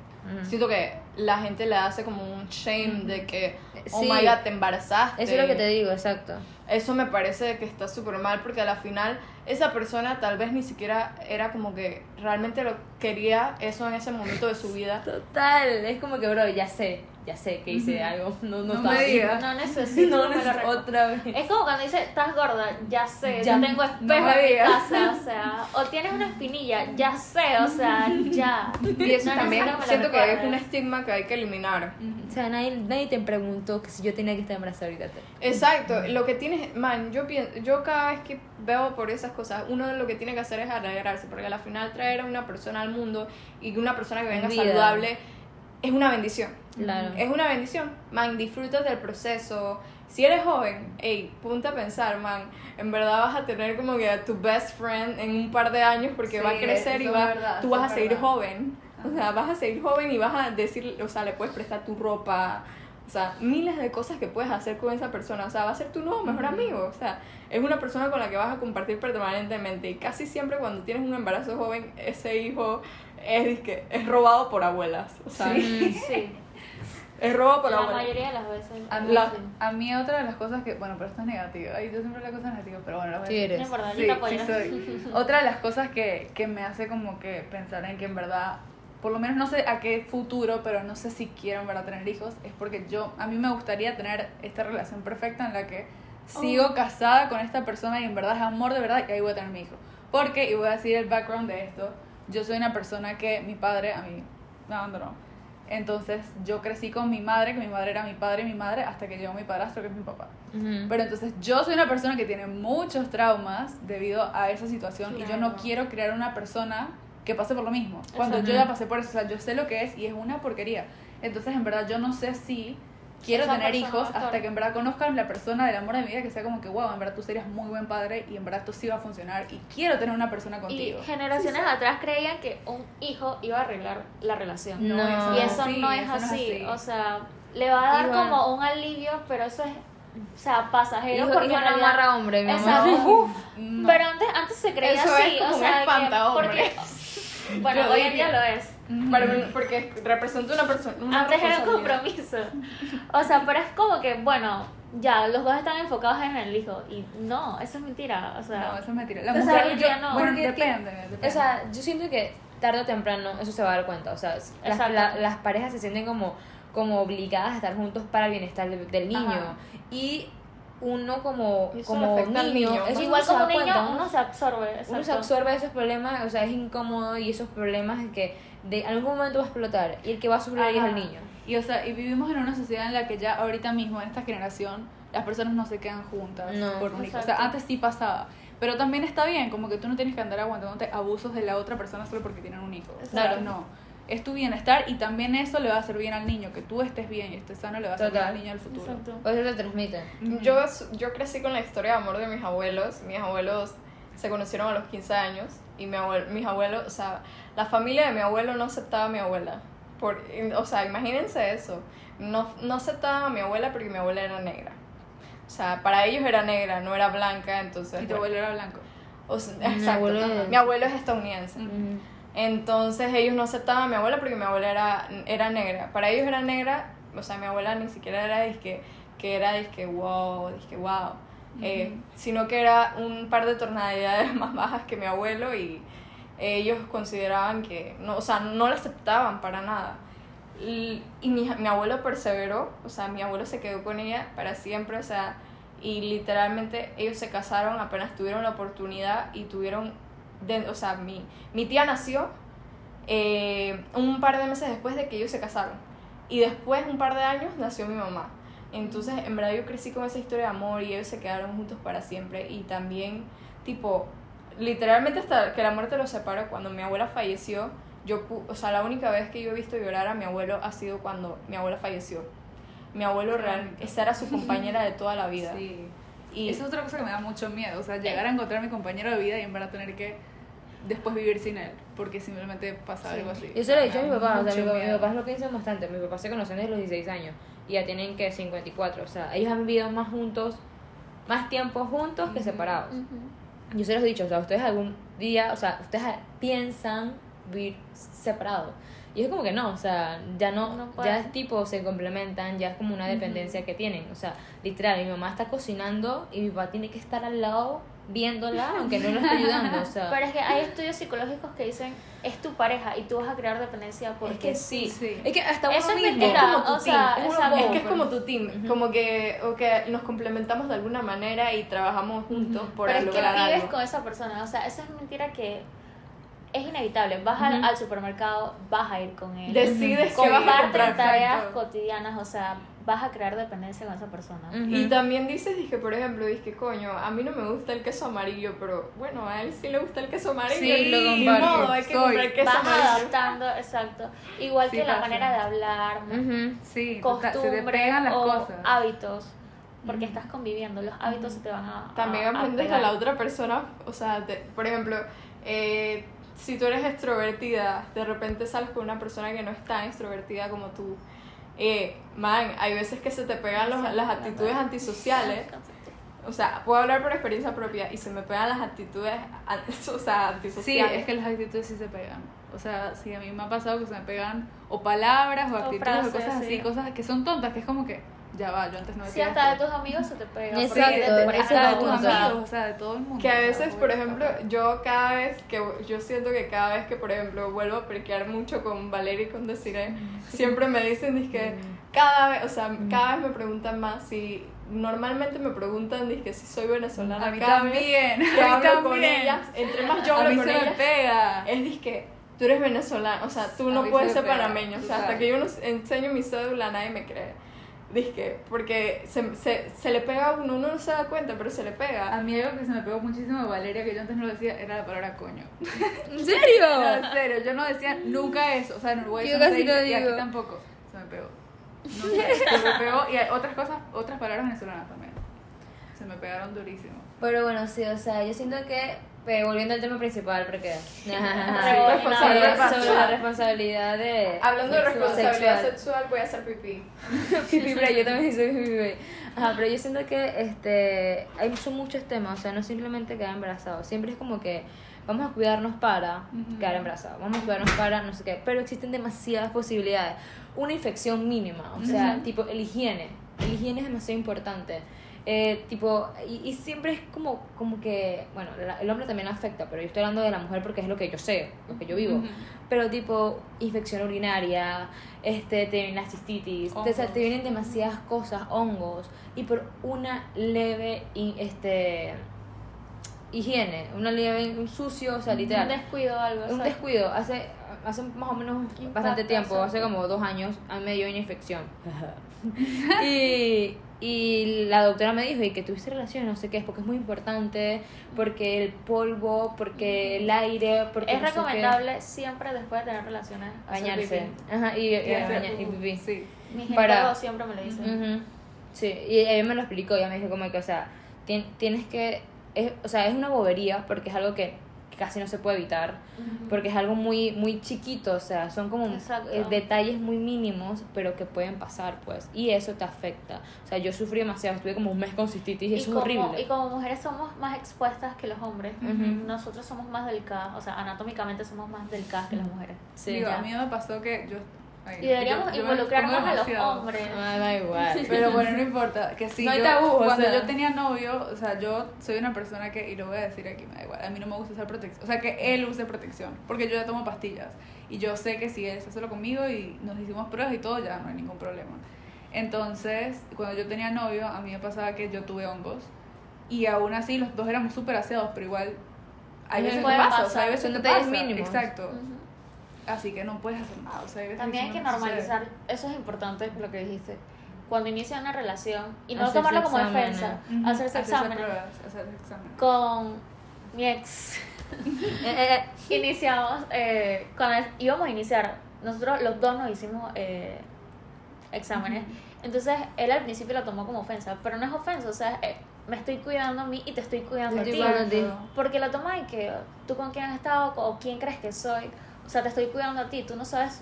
Siento que la gente le hace como un shame de que, oh Sí. my god, te embarazaste. Eso es lo que te digo, exacto. Eso me parece que está súper mal porque a la final esa persona tal vez ni siquiera era como que realmente lo quería eso en ese momento de su vida. Total, es como que, bro, ya sé, ya sé que hice algo, no, no, No estaba me digas. No necesito No, no, otra vez. Es como cuando dice, estás gorda, ya sé, Ya, yo tengo no espejo me en mi casa, o sea, o tienes una espinilla, ya sé, o sea, ya. Y eso No también siento que es un estigma que hay que eliminar. O sea, nadie, nadie te preguntó que si yo tenía que estar embarazada ahorita. Exacto, lo que tienes, man, yo pienso, yo cada vez que veo por esas cosas, uno lo que tiene que hacer es alegrarse, porque al final traer a una persona al mundo y que una persona que venga Vida. saludable es una bendición. Claro. Es una bendición, man, disfrutas del proceso. Si eres joven, hey, ponte a pensar, man, en verdad vas a tener como que a tu best friend en un par de años porque Sí, va a crecer y va, verdad, tú vas a seguir verdad. joven. O sea, vas a seguir joven y vas a decir, o sea, le puedes prestar tu ropa. O sea, miles de cosas que puedes hacer con esa persona. O sea, va a ser tu nuevo mejor amigo. O sea, es una persona con la que vas a compartir permanentemente. Y casi siempre cuando tienes un embarazo joven, ese hijo es, es robado por abuelas. O sea, Sí. es robado por La abuelas. mayoría de las veces. A mí, La- a mí otra de las cosas que, bueno, pero esto es negativo, ay, yo siempre la cosa negativa, pero bueno, la voy a Sí decir. eres. No Sí, te apoyo. sí soy. Otra de las cosas que, que me hace como que pensar en que en verdad, por lo menos no sé a qué futuro, pero no sé si quiero en verdad tener hijos, es porque yo, a mí me gustaría tener esta relación perfecta en la que sigo casada con esta persona y en verdad es amor de verdad y ahí voy a tener mi hijo. Porque, y voy a decir el background de esto, yo soy una persona que mi padre a mí me abandonó. Entonces yo crecí con mi madre, que mi madre era mi padre y mi madre, hasta que llegó mi padrastro, que es mi papá. Ujú. Pero entonces yo soy una persona que tiene muchos traumas debido a esa situación y yo no quiero crear una persona que pase por lo mismo. Cuando yo Exacto. ya pasé por eso, o sea, yo sé lo que es y es una porquería. Entonces en verdad yo no sé si quiero Esa tener hijos estar- hasta que en verdad conozcan la persona del amor de mi vida que sea como que, wow, en verdad tú serías muy buen padre y en verdad esto sí va a funcionar y quiero tener una persona Y contigo. generaciones atrás creían que un hijo iba a arreglar la relación. No, eso Y eso así, no es eso así. O sea, le va a dar Igual. como un alivio, pero eso es, o sea, pasajero. Hijo, porque hijo no amarra hombre, mi Exacto. amor. Uf, No. Pero antes, antes se creía Eso así. es como o un sea, que- porque, bueno, Yo hoy en día lo es. Para- porque representa una persona. Una Antes era un compromiso. O sea, pero es como que, bueno, ya, los dos están enfocados en el hijo. Y no, eso es mentira. O sea, No, eso es mentira. La O sea, mujer, yo- no. Porque depende, depende. O sea, yo siento que tarde o temprano eso se va a dar cuenta. O sea, las, Exacto. la- las parejas se sienten como, como obligadas a estar juntos para el bienestar del, del niño. Ajá. Y uno como, eso como afecta al niño, niño. eso igual uno se como niño, cuenta, uno se absorbe. uno se absorbe esos problemas, o sea, es incómodo y esos problemas que de algún momento va a explotar y el que va a sufrir ahí es el niño. Y, o sea, y vivimos en una sociedad en la que ya ahorita mismo, en esta generación, las personas no se quedan juntas No. por un hijo. O sea, antes sí pasaba. Pero también está bien, como que tú no tienes que andar aguantándote abusos de la otra persona solo porque tienen un hijo. O sea, Claro. no. Es tu bienestar y también eso le va a hacer bien al niño. Que tú estés bien y estés sano le va a hacer bien al niño al futuro. Exacto. O eso se transmite. Yo, yo crecí con la historia de amor de mis abuelos. Mis abuelos se conocieron a los 15 años y mi abuelo, mis abuelos, o sea, la familia de mi abuelo no aceptaba a mi abuela. Por, o sea, imagínense eso. No, no aceptaban a mi abuela porque mi abuela era negra. O sea, para ellos era negra, no era blanca, entonces... Y tu abuelo era blanco. o sea, Mi exacto. abuelo es- Mi abuelo es estadounidense. Entonces ellos no aceptaban a mi abuela porque mi abuela era, era negra. Para ellos era negra, o sea, mi abuela ni siquiera era disque, que era disque wow, disque wow. Eh, sino que era un par de tonalidades más bajas que mi abuelo y ellos consideraban que, no, o sea, no la aceptaban para nada. Y, y mi, mi abuelo perseveró, o sea, mi abuelo se quedó con ella para siempre, o sea, y literalmente ellos se casaron apenas tuvieron la oportunidad y tuvieron, de, o sea, mi, mi tía nació eh, un par de meses después de que ellos se casaron. Y después, un par de años, nació mi mamá. Entonces, en verdad yo crecí con esa historia de amor y ellos se quedaron juntos para siempre. Y también, tipo, literalmente hasta que la muerte los separó, cuando mi abuela falleció, yo, o sea, la única vez que yo he visto llorar a mi abuelo ha sido cuando mi abuela falleció. Mi abuelo real, esa era su compañera de toda la vida. Sí. Y Esa es otra cosa que me da mucho miedo. O sea, llegar a encontrar a mi compañero de vida y en verdad tener que después vivir sin él. Porque simplemente pasa algo así. Yo se lo he dicho a mi papá, o sea, mi, mi papá es lo que dicen bastante. Mi papá se conocen desde los 16 años y ya tienen que 54. O sea, ellos han vivido más juntos, más tiempo juntos que separados. Yo se los he dicho, o sea, ustedes algún día, o sea, ustedes piensan vivir separados. Y es como que no, o sea, ya no, No ya es tipo, se complementan, ya es como una dependencia que tienen. O sea, literal, mi mamá está cocinando y mi papá tiene que estar al lado viéndola, aunque no lo esté ayudando. O sea, Pero es que hay estudios psicológicos que dicen, es tu pareja y tú vas a crear dependencia porque es que sí. Sí. Es que hasta Eso uno es mismo. mentira, como tu o sea, team, es, exacto. es que es como tu team, como que, o que nos complementamos de alguna manera y trabajamos juntos por Pero es que lograr vives algo. con esa persona, o sea, eso es mentira que es inevitable. Vas al, Ujú. al supermercado, vas a ir con él. Decides que vas a comprar. tareas exacto. cotidianas, o sea, vas a crear dependencia con esa persona. Y también dices, dije, por ejemplo, dije, coño, a mí no me gusta el queso amarillo, pero bueno, a él sí le gusta el queso amarillo. Sí, lo lo Ni comparto. modo, hay que Soy. comprar queso Vas amarillo. adaptando, exacto. Igual Sí que la manera de hablar. Sí, costumbres las o cosas. hábitos. Porque estás conviviendo, los hábitos se te van a. También a- aprendes a la otra persona, o sea, te- por ejemplo, eh, si tú eres extrovertida, de repente sales con una persona que no es tan extrovertida como tú eh, man, hay veces que se te pegan los- las actitudes antisociales. O sea, puedo hablar por experiencia propia y se me pegan las actitudes o sea, Sí, antisociales. es que las actitudes sí se pegan. O sea, sí, a mí me ha pasado que se me pegan o palabras o O actitudes o frases, cosas así, sí. cosas que son tontas, que es como que, ya va, yo antes no Si decía hasta de tus amigos se te pega. Exacto, te- de, ese hasta es de tus amigos, o sea, de todo el mundo. Que a veces, por a ejemplo, yo cada vez que, yo siento que cada vez que, por ejemplo, vuelvo a periquear mucho con Valeria y con Desiree, siempre me dicen, que cada vez, o sea, cada vez me preguntan más si, normalmente me preguntan, que si soy venezolana A mí cada vez también, que a mí hablo con también. ellas, entre más yo a hablo mí con se me ellas, pega. es disque tú eres venezolana, o sea, tú A no puedes se me ser pega, panameño, o sea, hasta que yo no enseño mi cédula nadie me cree. Disque, porque se, se, se le pega a uno, uno no se da cuenta, pero se le A pega. mí algo que se me pegó muchísimo de Valeria, que yo antes no lo decía, era la palabra coño. ¿En No, serio? en serio, yo no decía nunca eso. O sea, en Uruguay Yo no casi lo dice, y aquí digo. tampoco. Se me pegó. No sé, se me pegó. Y hay otras cosas, otras palabras venezolanas también. Se me pegaron durísimo. Pero bueno, sí, o sea, yo siento que, eh, volviendo al tema principal, porque... Responsabilidad sobre, sobre la responsabilidad de... Hablando de responsabilidad sexual. sexual, voy a hacer pipí. Pipi, pero yo también soy pipi. Ajá, pero yo siento que este, hay, son muchos temas, o sea, no simplemente quedar embarazado, siempre es como que vamos a cuidarnos para Ujú. quedar embarazado, vamos a cuidarnos para no sé qué, pero existen demasiadas posibilidades. Una infección mínima, o sea, Ujú. tipo el higiene, el higiene es demasiado importante. Eh, tipo, y, y siempre es como, como que, bueno, la- el hombre también afecta, pero yo estoy hablando de la mujer porque es lo que yo sé, lo que yo vivo. Ujú. Pero tipo, infección urinaria, este, te viene la cistitis, te, te vienen demasiadas cosas, hongos, y por una leve este, higiene, una leve, un sucio, o sea, Un literal. descuido o algo. Un descuido, hace, hace más o menos bastante tiempo, hace como dos años, a mí me dio una infección. y, y la doctora me dijo, y que tuviste relaciones, no sé qué, es porque es muy importante, porque el polvo, porque el aire, porque Es no recomendable siempre después de tener relaciones bañarse. Ajá, y, y, Y y pipí. Sí. Mi Para- ginecólogo siempre me lo dice. Ujú. Sí, y ella me lo explicó, ella me dijo como que, o sea, tien- tienes que, es, o sea, es una bobería porque es algo que casi no se puede evitar, porque es algo muy muy chiquito, o sea, son como eh, detalles muy mínimos, pero que pueden pasar, pues, y eso te afecta. O sea, yo sufrí demasiado, estuve como un mes con cistitis y, Y eso como, es horrible. y como mujeres somos más expuestas que los hombres, nosotros somos más delicadas, o sea, anatómicamente somos más delicadas que las mujeres. Sí, Digo, a mí me pasó que yo... ay, Y deberíamos yo- involucrar más a los hombres. Ah, da igual. Pero bueno, no importa. Que sí, No hay yo- tabú, o cuando sea. yo tenía novio, o sea, yo soy una persona que, y lo voy a decir aquí, me da igual, a mí no me gusta usar protección. O sea, que él use protección, porque yo ya tomo pastillas. Y yo sé que si él se hace conmigo y nos hicimos pruebas y todo, ya no hay ningún problema. Entonces, cuando yo tenía novio, a mí me pasaba que yo tuve hongos. Y aún así, los dos éramos súper aseados, pero igual. Hay veces que Puede pasa, o sea, hay veces detalles pasa. mínimos. Exacto. Así que no puedes hacer nada. O sea, También hay que normalizar, eso es importante lo que dijiste. Cuando inicia una relación y no tomarlo como exámenes. defensa, Ujú, hacerse exámenes. pruebas, hacerse exámenes. Con mi ex Eh, eh, eh. iniciamos, eh, cuando íbamos a iniciar, nosotros los dos nos hicimos eh, exámenes. Entonces él al principio lo tomó como ofensa, pero no es ofensa, o sea, eh, me estoy cuidando a mí y te estoy cuidando a Te ti. estoy cuidando a ti. Exacto. Porque lo toma de que tú con quién has estado o quién crees que soy. O sea, te estoy cuidando a ti. Tú no sabes,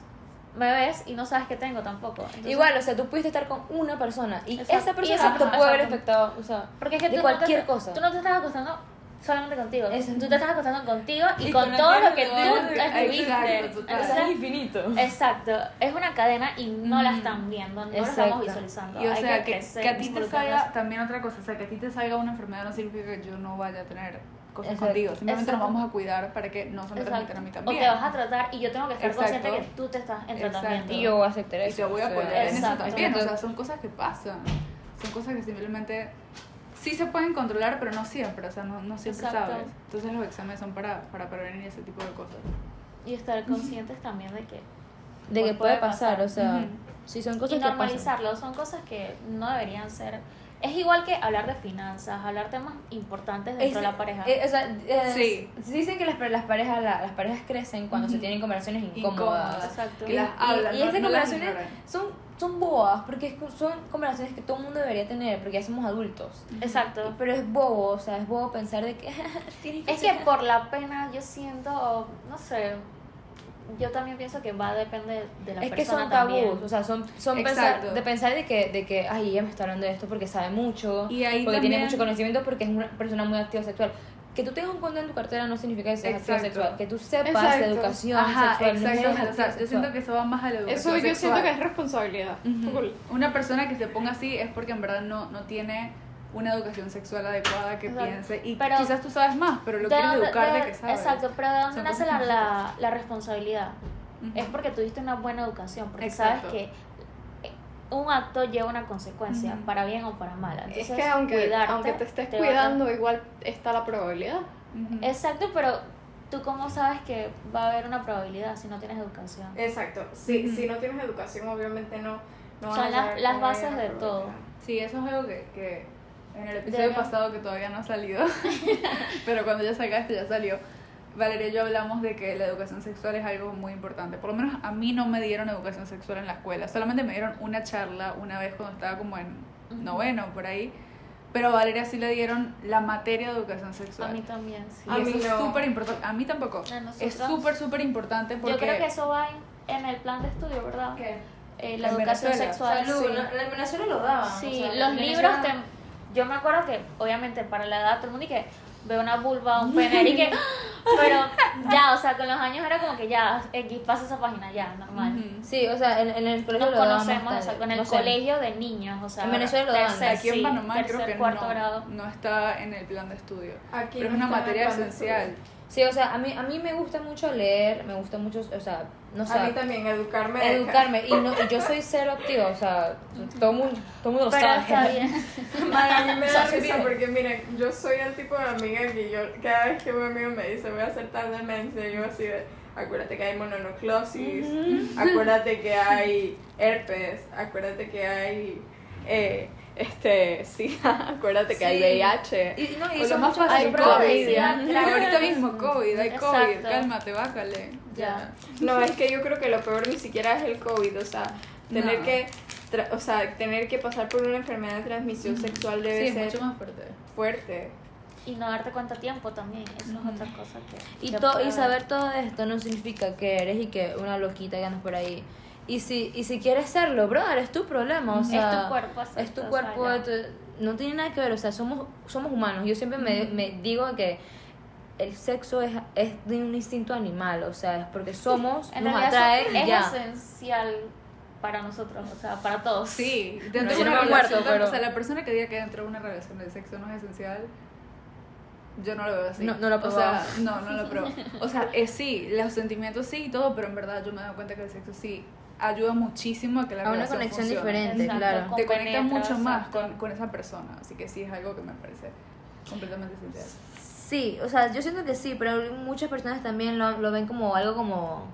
me ves y no sabes que tengo tampoco. Entonces, Igual, o sea, tú pudiste estar con una persona y Exacto. esa persona Exacto, te puede haber afectado, o sea, porque es que de tú cualquier no te, cosa. Tú no te estás acostando solamente contigo. Exacto. Tú te estás acostando contigo y, Y con, con todo lo que que tú te- estuviste. Exacto, infinito. Exacto, es una cadena y no la Ujú. están viendo, no la estamos visualizando. Y o Hay sea, que, crecer, que a ti te salga, también otra cosa, o sea, que a ti te salga una enfermedad no significa que yo no vaya a tener cosas Exacto. contigo. Simplemente nos Exacto. vamos a cuidar para que no se me transmitan a mí O también. te vas a tratar y yo tengo que estar Exacto. consciente que tú te estás en Exacto. tratamiento. Y yo voy a aceptar Y eso. te voy a o sea, apoyar en eso Exacto. también. O sea, son cosas que pasan. Son cosas que simplemente sí se pueden controlar, pero no siempre. O sea, no, no siempre Exacto. sabes. Entonces los exámenes son para, para prevenir ese tipo de cosas. Y estar conscientes también de que de que Pues puede pasar, pasar. o sea, si son y cosas que pasan. normalizarlo, son cosas que no deberían ser. Es igual que hablar de finanzas, hablar temas importantes dentro de la pareja. eh, o sea, eh, Sí. Dicen que las, las parejas la- las parejas crecen cuando se tienen conversaciones incómodas. Exacto. Que Y, las y- hablan, y no- estas no las conversaciones son, son boas, porque son conversaciones que todo el mundo debería tener, porque ya somos adultos. Exacto. Pero es bobo, o sea, es bobo pensar de que tienes Es que por la pena yo siento, no sé, yo también pienso que va a depender de la es que persona son tabús, también. o sea, son, son Exacto. pensar, de pensar de que, de que, ay, ella me está hablando de esto porque sabe mucho, Y ahí porque tiene también- mucho conocimiento, porque es una persona muy activa sexual. Que tú tengas un condón en tu cartera no significa que seas activa Exacto. sexual, que tú sepas Exacto. de educación Ajá, sexual. no eres exactamente. O activa sea, yo sexual. siento que eso va más a la educación Eso yo sexual. siento que es responsabilidad. Ujú. Full. Una persona que se ponga así es porque en verdad no, no tiene una educación sexual adecuada que Exacto. piense. Y Pero- quizás tú sabes más, pero lo ¿De quieres dónde- educar de, de- que sabes. Exacto, pero ¿de dónde nace la, la, la responsabilidad? Ujú. Es porque tuviste una buena educación, porque Exacto. sabes que eh, un acto lleva una consecuencia, Ujú. para bien o para mal. Entonces, es que aunque, cuidarte aunque te estés te va a- cuidando, igual está la probabilidad. Ujú. Exacto, pero tú cómo sabes que va a haber una probabilidad si no tienes educación. Exacto. Si, si no tienes educación, obviamente no, no Son las- las bases de todo. Sí, eso es algo que, que en el episodio Debe- pasado que todavía no ha salido, pero cuando ya salga este ya salió, Valeria y yo hablamos de que la educación sexual es algo muy importante. Por lo menos a mí no me dieron educación sexual en la escuela, solamente me dieron una charla una vez cuando estaba como en noveno, por ahí. Pero a Valeria sí le dieron la materia de educación A sexual. mí también, sí. y A mí eso no. es súper importante. A mí tampoco. A Es súper, súper importante porque... Yo creo que eso va en, en el plan de estudio, ¿verdad? Eh, la En educación Venezuela. sexual. Salud, sí. no, en Venezuela lo daban. Sí, o sea, los libros Venezuela- te... Yo me acuerdo que, obviamente, para la edad todo el mundo y que ve una vulva, un pene y que... Pero ya, o sea, con los años era como que ya, X, pasa esa página, ya, normal. Sí, o sea, en, en el colegio Nos lo conocemos, tarde. exacto, en el No sé. colegio de niños, o sea... En Venezuela lo tercer, Aquí en sí, Panamá creo tercer, que cuarto no, grado. no está en el plan de estudio. Aquí pero es no una en el materia esencial. Sí, o sea, a mí, a mí me gusta mucho leer, me gusta mucho, o sea, no sé, A mí también, educarme. educarme. Y, no, y yo soy cero activa, o sea, todo el mundo, todo mundo lo Pero sabe. está bien. Madre, a mí me O sea, da risa sí. porque miren, yo soy el tipo de amiga que yo, cada vez que un amigo me dice voy a hacer tal demencia, yo así de, acuérdate que hay mononucleosis, acuérdate que hay herpes, acuérdate que hay, eh, este, sí, acuérdate que hay. VIH. Y, no, y O lo son más fácil. COVID. Ahorita mismo COVID, hay COVID, Exacto. cálmate, bájale. Ya. No, es que yo creo que lo peor ni siquiera es el COVID, o sea, tener No. que, tra- o sea, tener que pasar por una enfermedad de transmisión sexual debe Sí, es ser mucho más fuerte. fuerte. Y no darte cuenta a tiempo también, eso es otra cosa que... Y, to- y saber todo esto no significa que eres y que una loquita que andas por ahí. Y si, y si quieres serlo, brother, es tu problema. O Es sea, tu cuerpo, Es tu o cuerpo, sea, ya. tu- no tiene nada que ver, o sea, somos, somos humanos. Yo siempre me, me digo que el sexo es, es de un instinto animal, o sea, es porque somos, En nos atrae y es ya. esencial para nosotros, o sea, para todos. Sí, dentro de no una me muerto, relación, pero- o sea, la persona que diga que dentro de una relación el sexo no es esencial, yo no lo veo así. No- no lo O sea, no, no lo pruebo. O sea, es sí, los sentimientos sí y todo, pero en verdad yo me he dado cuenta que el sexo sí ayuda muchísimo a que la A una conexión funcione. diferente, Exacto, claro. Te conecta mucho más con, con esa persona, así que sí es algo que me parece completamente esencial. Sí, o sea, yo siento que sí, pero muchas personas también lo, lo ven como algo como.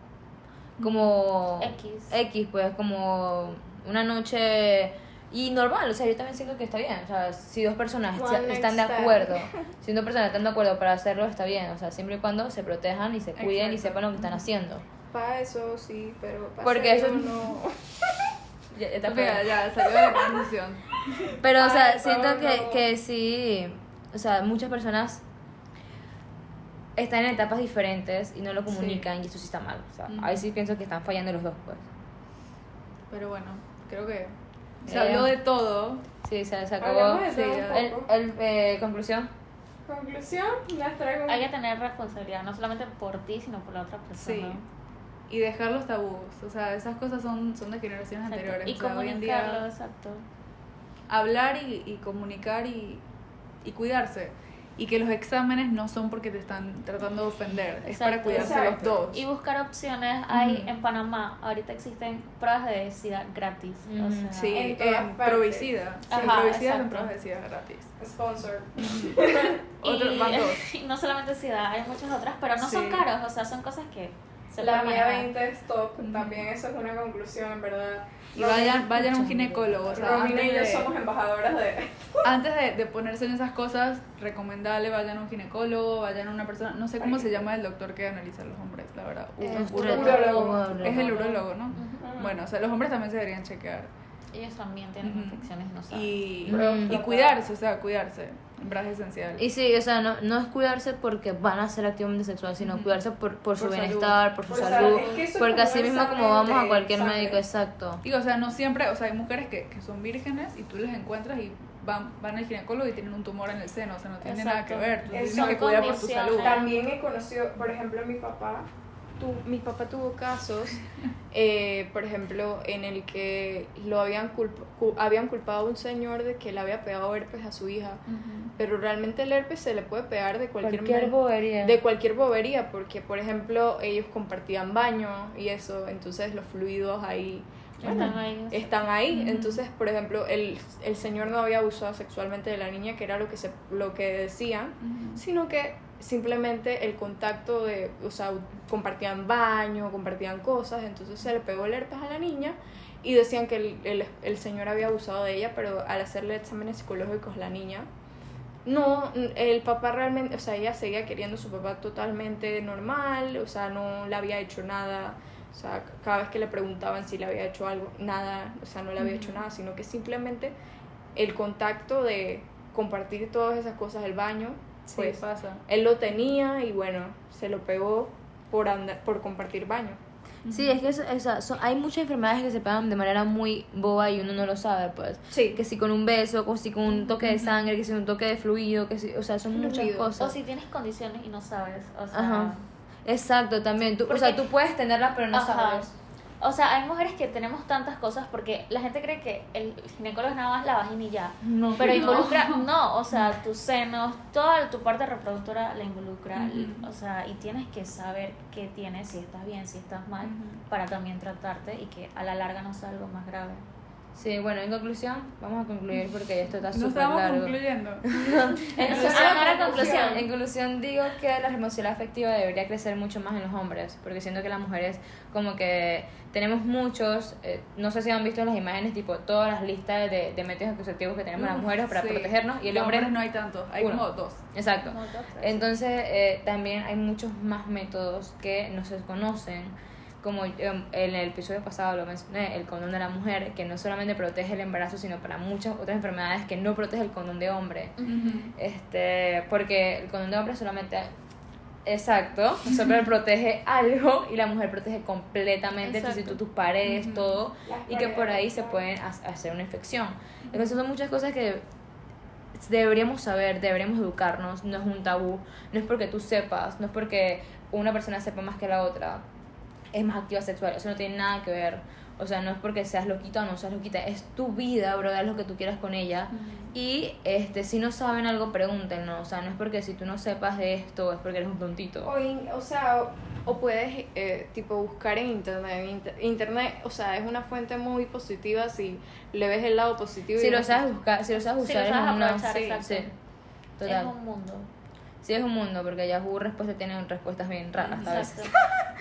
como. X. X, pues, como una noche. Y normal, o sea, yo también siento que está bien. O sea, si dos personas One están de acuerdo, si dos personas están de acuerdo para hacerlo, está bien. O sea, siempre y cuando se protejan y se cuiden y sepan lo que están haciendo. Para eso sí, pero para Porque eso- no. Ya, ya está Mira, ya salió de la transición. Pero, o sea, Ay, siento Pablo. que, que sí, o sea, muchas personas están en etapas diferentes y no lo comunican y eso sí está mal. O sea, Ujú. ahí sí pienso que están fallando los dos, pues. Pero bueno, creo que se Eh, habló de todo. Sí, se, se acabó. De Sí, El, el, eh, conclusión. Conclusión, les traigo Hay que tener responsabilidad, no solamente por ti, sino por la otra persona. Sí. Y dejar los tabús. O sea, esas cosas son, son de generaciones Exacto. anteriores. Y o sea, hoy en comunicarlo, día exacto. hablar y, y comunicar y, y cuidarse. Y que los exámenes no son porque te están tratando de ofender, es para Exacto. cuidarse los Exacto. dos. Y buscar opciones. Hay Ujú. en Panamá, ahorita existen pruebas de SIDA gratis. O Ujú. sea, Sí, En todas en. Provicida. Sí, Ajá, Provicida exacto. pruebas de SIDA gratis. sponsor. Otro, y, van dos. y no solamente SIDA, hay muchas otras, pero no son Sí. caros, o sea, son cosas que La mía manejar. 20 es top, también eso es una conclusión, en verdad. Y vayan, vayan a un ginecólogo. O sea, y yo de, somos embajadoras de... antes de, de ponerse en esas cosas, recomendable vayan a un ginecólogo, vayan a una persona. No sé cómo se llama el doctor que analiza a los hombres, la verdad. Ur- urólogo. Es el urólogo, ¿no? Bueno, o sea, los hombres también se deberían chequear. Ellos también tienen infecciones, no saben. Y, Mm. y cuidarse, o sea, cuidarse. En verdad es esencial. Y sí, o sea, no, no es cuidarse porque van a ser activamente sexual, sino cuidarse por, por su salud. bienestar, por su Por salud. salud. Es que eso es porque así mismo como vamos a cualquier sangre. médico, exacto. Y, o sea, no siempre, o sea, hay mujeres que, que son vírgenes y tú les encuentras y van, van al ginecólogo y tienen un tumor en el seno, o sea, no tiene nada que ver. Tú tienes que cuidar por tu salud. También he conocido, por ejemplo, mi papá, tu, mi papá tuvo casos, eh, por ejemplo, en el que lo habían, culp- cu- habían culpado a un señor de que le había pegado herpes a su hija, pero realmente el herpes se le puede pegar de cualquier, Cualquier bobería. de cualquier bobería, porque por ejemplo ellos compartían baño y eso, entonces los fluidos ahí bueno, Están ahí. están ahí. Entonces, por ejemplo, el, el señor no había abusado sexualmente de la niña, que era lo que se lo que decían, sino que simplemente el contacto de, o sea, compartían baño, compartían cosas, entonces se le pegó el herpes a la niña y decían que el, el, el señor había abusado de ella, pero al hacerle exámenes psicológicos la niña, no, el papá realmente, o sea, ella seguía queriendo a su papá totalmente normal, o sea, no le había hecho nada, o sea, cada vez que le preguntaban si le había hecho algo, nada, o sea, no le había hecho nada, sino que simplemente el contacto de compartir todas esas cosas del baño, Sí, pues pasa. él lo tenía y bueno, se lo pegó por, andar, por compartir baño. Sí, es que es- son- hay muchas enfermedades que se pegan de manera muy boba y uno no lo sabe, pues. Sí. Que si con un beso, que si con un toque de sangre, que si un toque de fluido, que si, o sea, son muchas Fluido. O cosas. si tienes condiciones y no sabes. O sea, Ajá. Exacto, también. Tú, o sea, tú puedes tenerla, pero no Ajá. sabes. O sea, hay mujeres que tenemos tantas cosas porque la gente cree que el ginecólogo es nada más la vagina y ya. No. Pero involucra, no, o sea, tus senos, toda tu parte reproductora la involucra. O sea, y tienes que saber qué tienes, si estás bien, si estás mal, para también tratarte y que a la larga no sea algo más grave. Sí, bueno, en conclusión, vamos a concluir porque esto está No súper estamos largo. concluyendo. En Esa es conclusión, en conclusión digo que la responsabilidad afectiva debería crecer mucho más en los hombres, porque siento que las mujeres como que tenemos muchos, eh, no sé si han visto en las imágenes, tipo todas las listas de, de métodos anticonceptivos que tenemos las mujeres para Sí. protegernos y el Los hombre hombres no hay tantos, hay uno. como dos. Exacto. Como dos, tres. Entonces, eh, también hay muchos más métodos que no se conocen. Como eh, en el episodio pasado lo mencioné, el condón de la mujer, que no solamente protege el embarazo, sino para muchas otras enfermedades que no protege el condón de hombre. Este, porque el condón de hombre solamente. Exacto, solo protege algo y la mujer protege completamente tú, tus paredes, Ujú. todo, Las y que por ahí se pueden ha- hacer una infección. Entonces son muchas cosas que deberíamos saber, deberíamos educarnos, no es un tabú, no es porque tú sepas, no es porque una persona sepa más que la otra, es más activa sexual, eso no tiene nada que ver. O sea, no es porque seas loquita o no seas loquita, es tu vida, bro, haz lo que tú quieras con ella. Y este, si no saben algo, pregúntenlo. O sea, no es porque si tú no sepas de esto, es porque eres un tontito. O, in- o sea, o, o puedes eh, tipo buscar en internet. Inter- internet, o sea, es una fuente muy positiva si le ves el lado positivo. Si y lo sabes buscar, si lo sabes Si usar, lo sabes es una... sí, exacto. sí. Es un mundo. Sí, es un mundo, porque Yahoo Respuesta tienen respuestas bien raras a veces.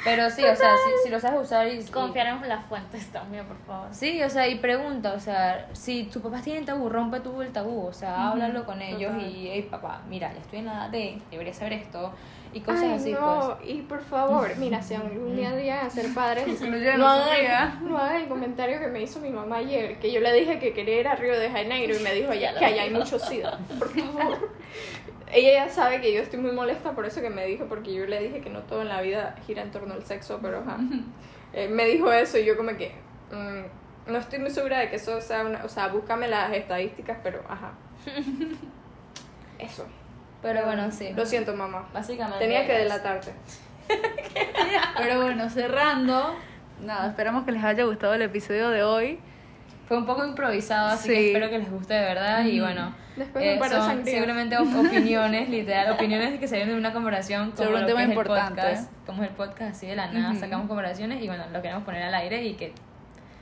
Pero sí, o sea, si, si lo sabes usar y... Confiar en las fuentes también, por favor. Sí, o sea, y pregunta, o sea, si tus papás tienen tabú, rompe tú el tabú, o sea, háblalo con ellos total. y, hey, papá, mira, ya estoy en la edad de, debería saber esto, y cosas Ay, así, no, pues. y por favor, mira, si algún día llegan a ser padres, no Sofía. hagan, no hagan el comentario que me hizo mi mamá ayer, que yo le dije que quería ir a Río de Janeiro y me dijo ya, que allá hay mucho SIDA, por favor. Ella ya sabe que yo estoy muy molesta por eso que me dijo, porque yo le dije que no todo en la vida gira en torno al sexo, pero ajá. Eh, me dijo eso y yo como que mm, no estoy muy segura de que eso sea una, o sea, búscame las estadísticas, pero ajá. Eso. Pero bueno, sí. Lo siento, mamá. Básicamente. Tenía que delatarte. Pero bueno, cerrando, nada, esperamos que les haya gustado el episodio de hoy. Fue un poco improvisado, así Sí. que espero que les guste de verdad. Y bueno, Después eh, son seguramente op- opiniones, literal, opiniones que salieron de una conversación como Sobre un lo tema importante. el podcast. Como es el podcast, así de la nada, Ujú. sacamos conversaciones y bueno, lo queremos poner al aire y que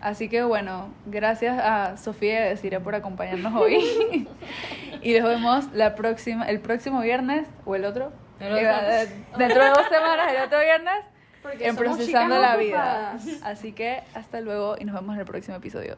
Así que bueno, gracias a Sofía y a Desiree por acompañarnos hoy. y nos vemos la próxima, el próximo viernes o el otro. El otro. Eh, dentro de dos semanas, el otro viernes, Porque en Procesando la Vida. Así que hasta luego y nos vemos en el próximo episodio.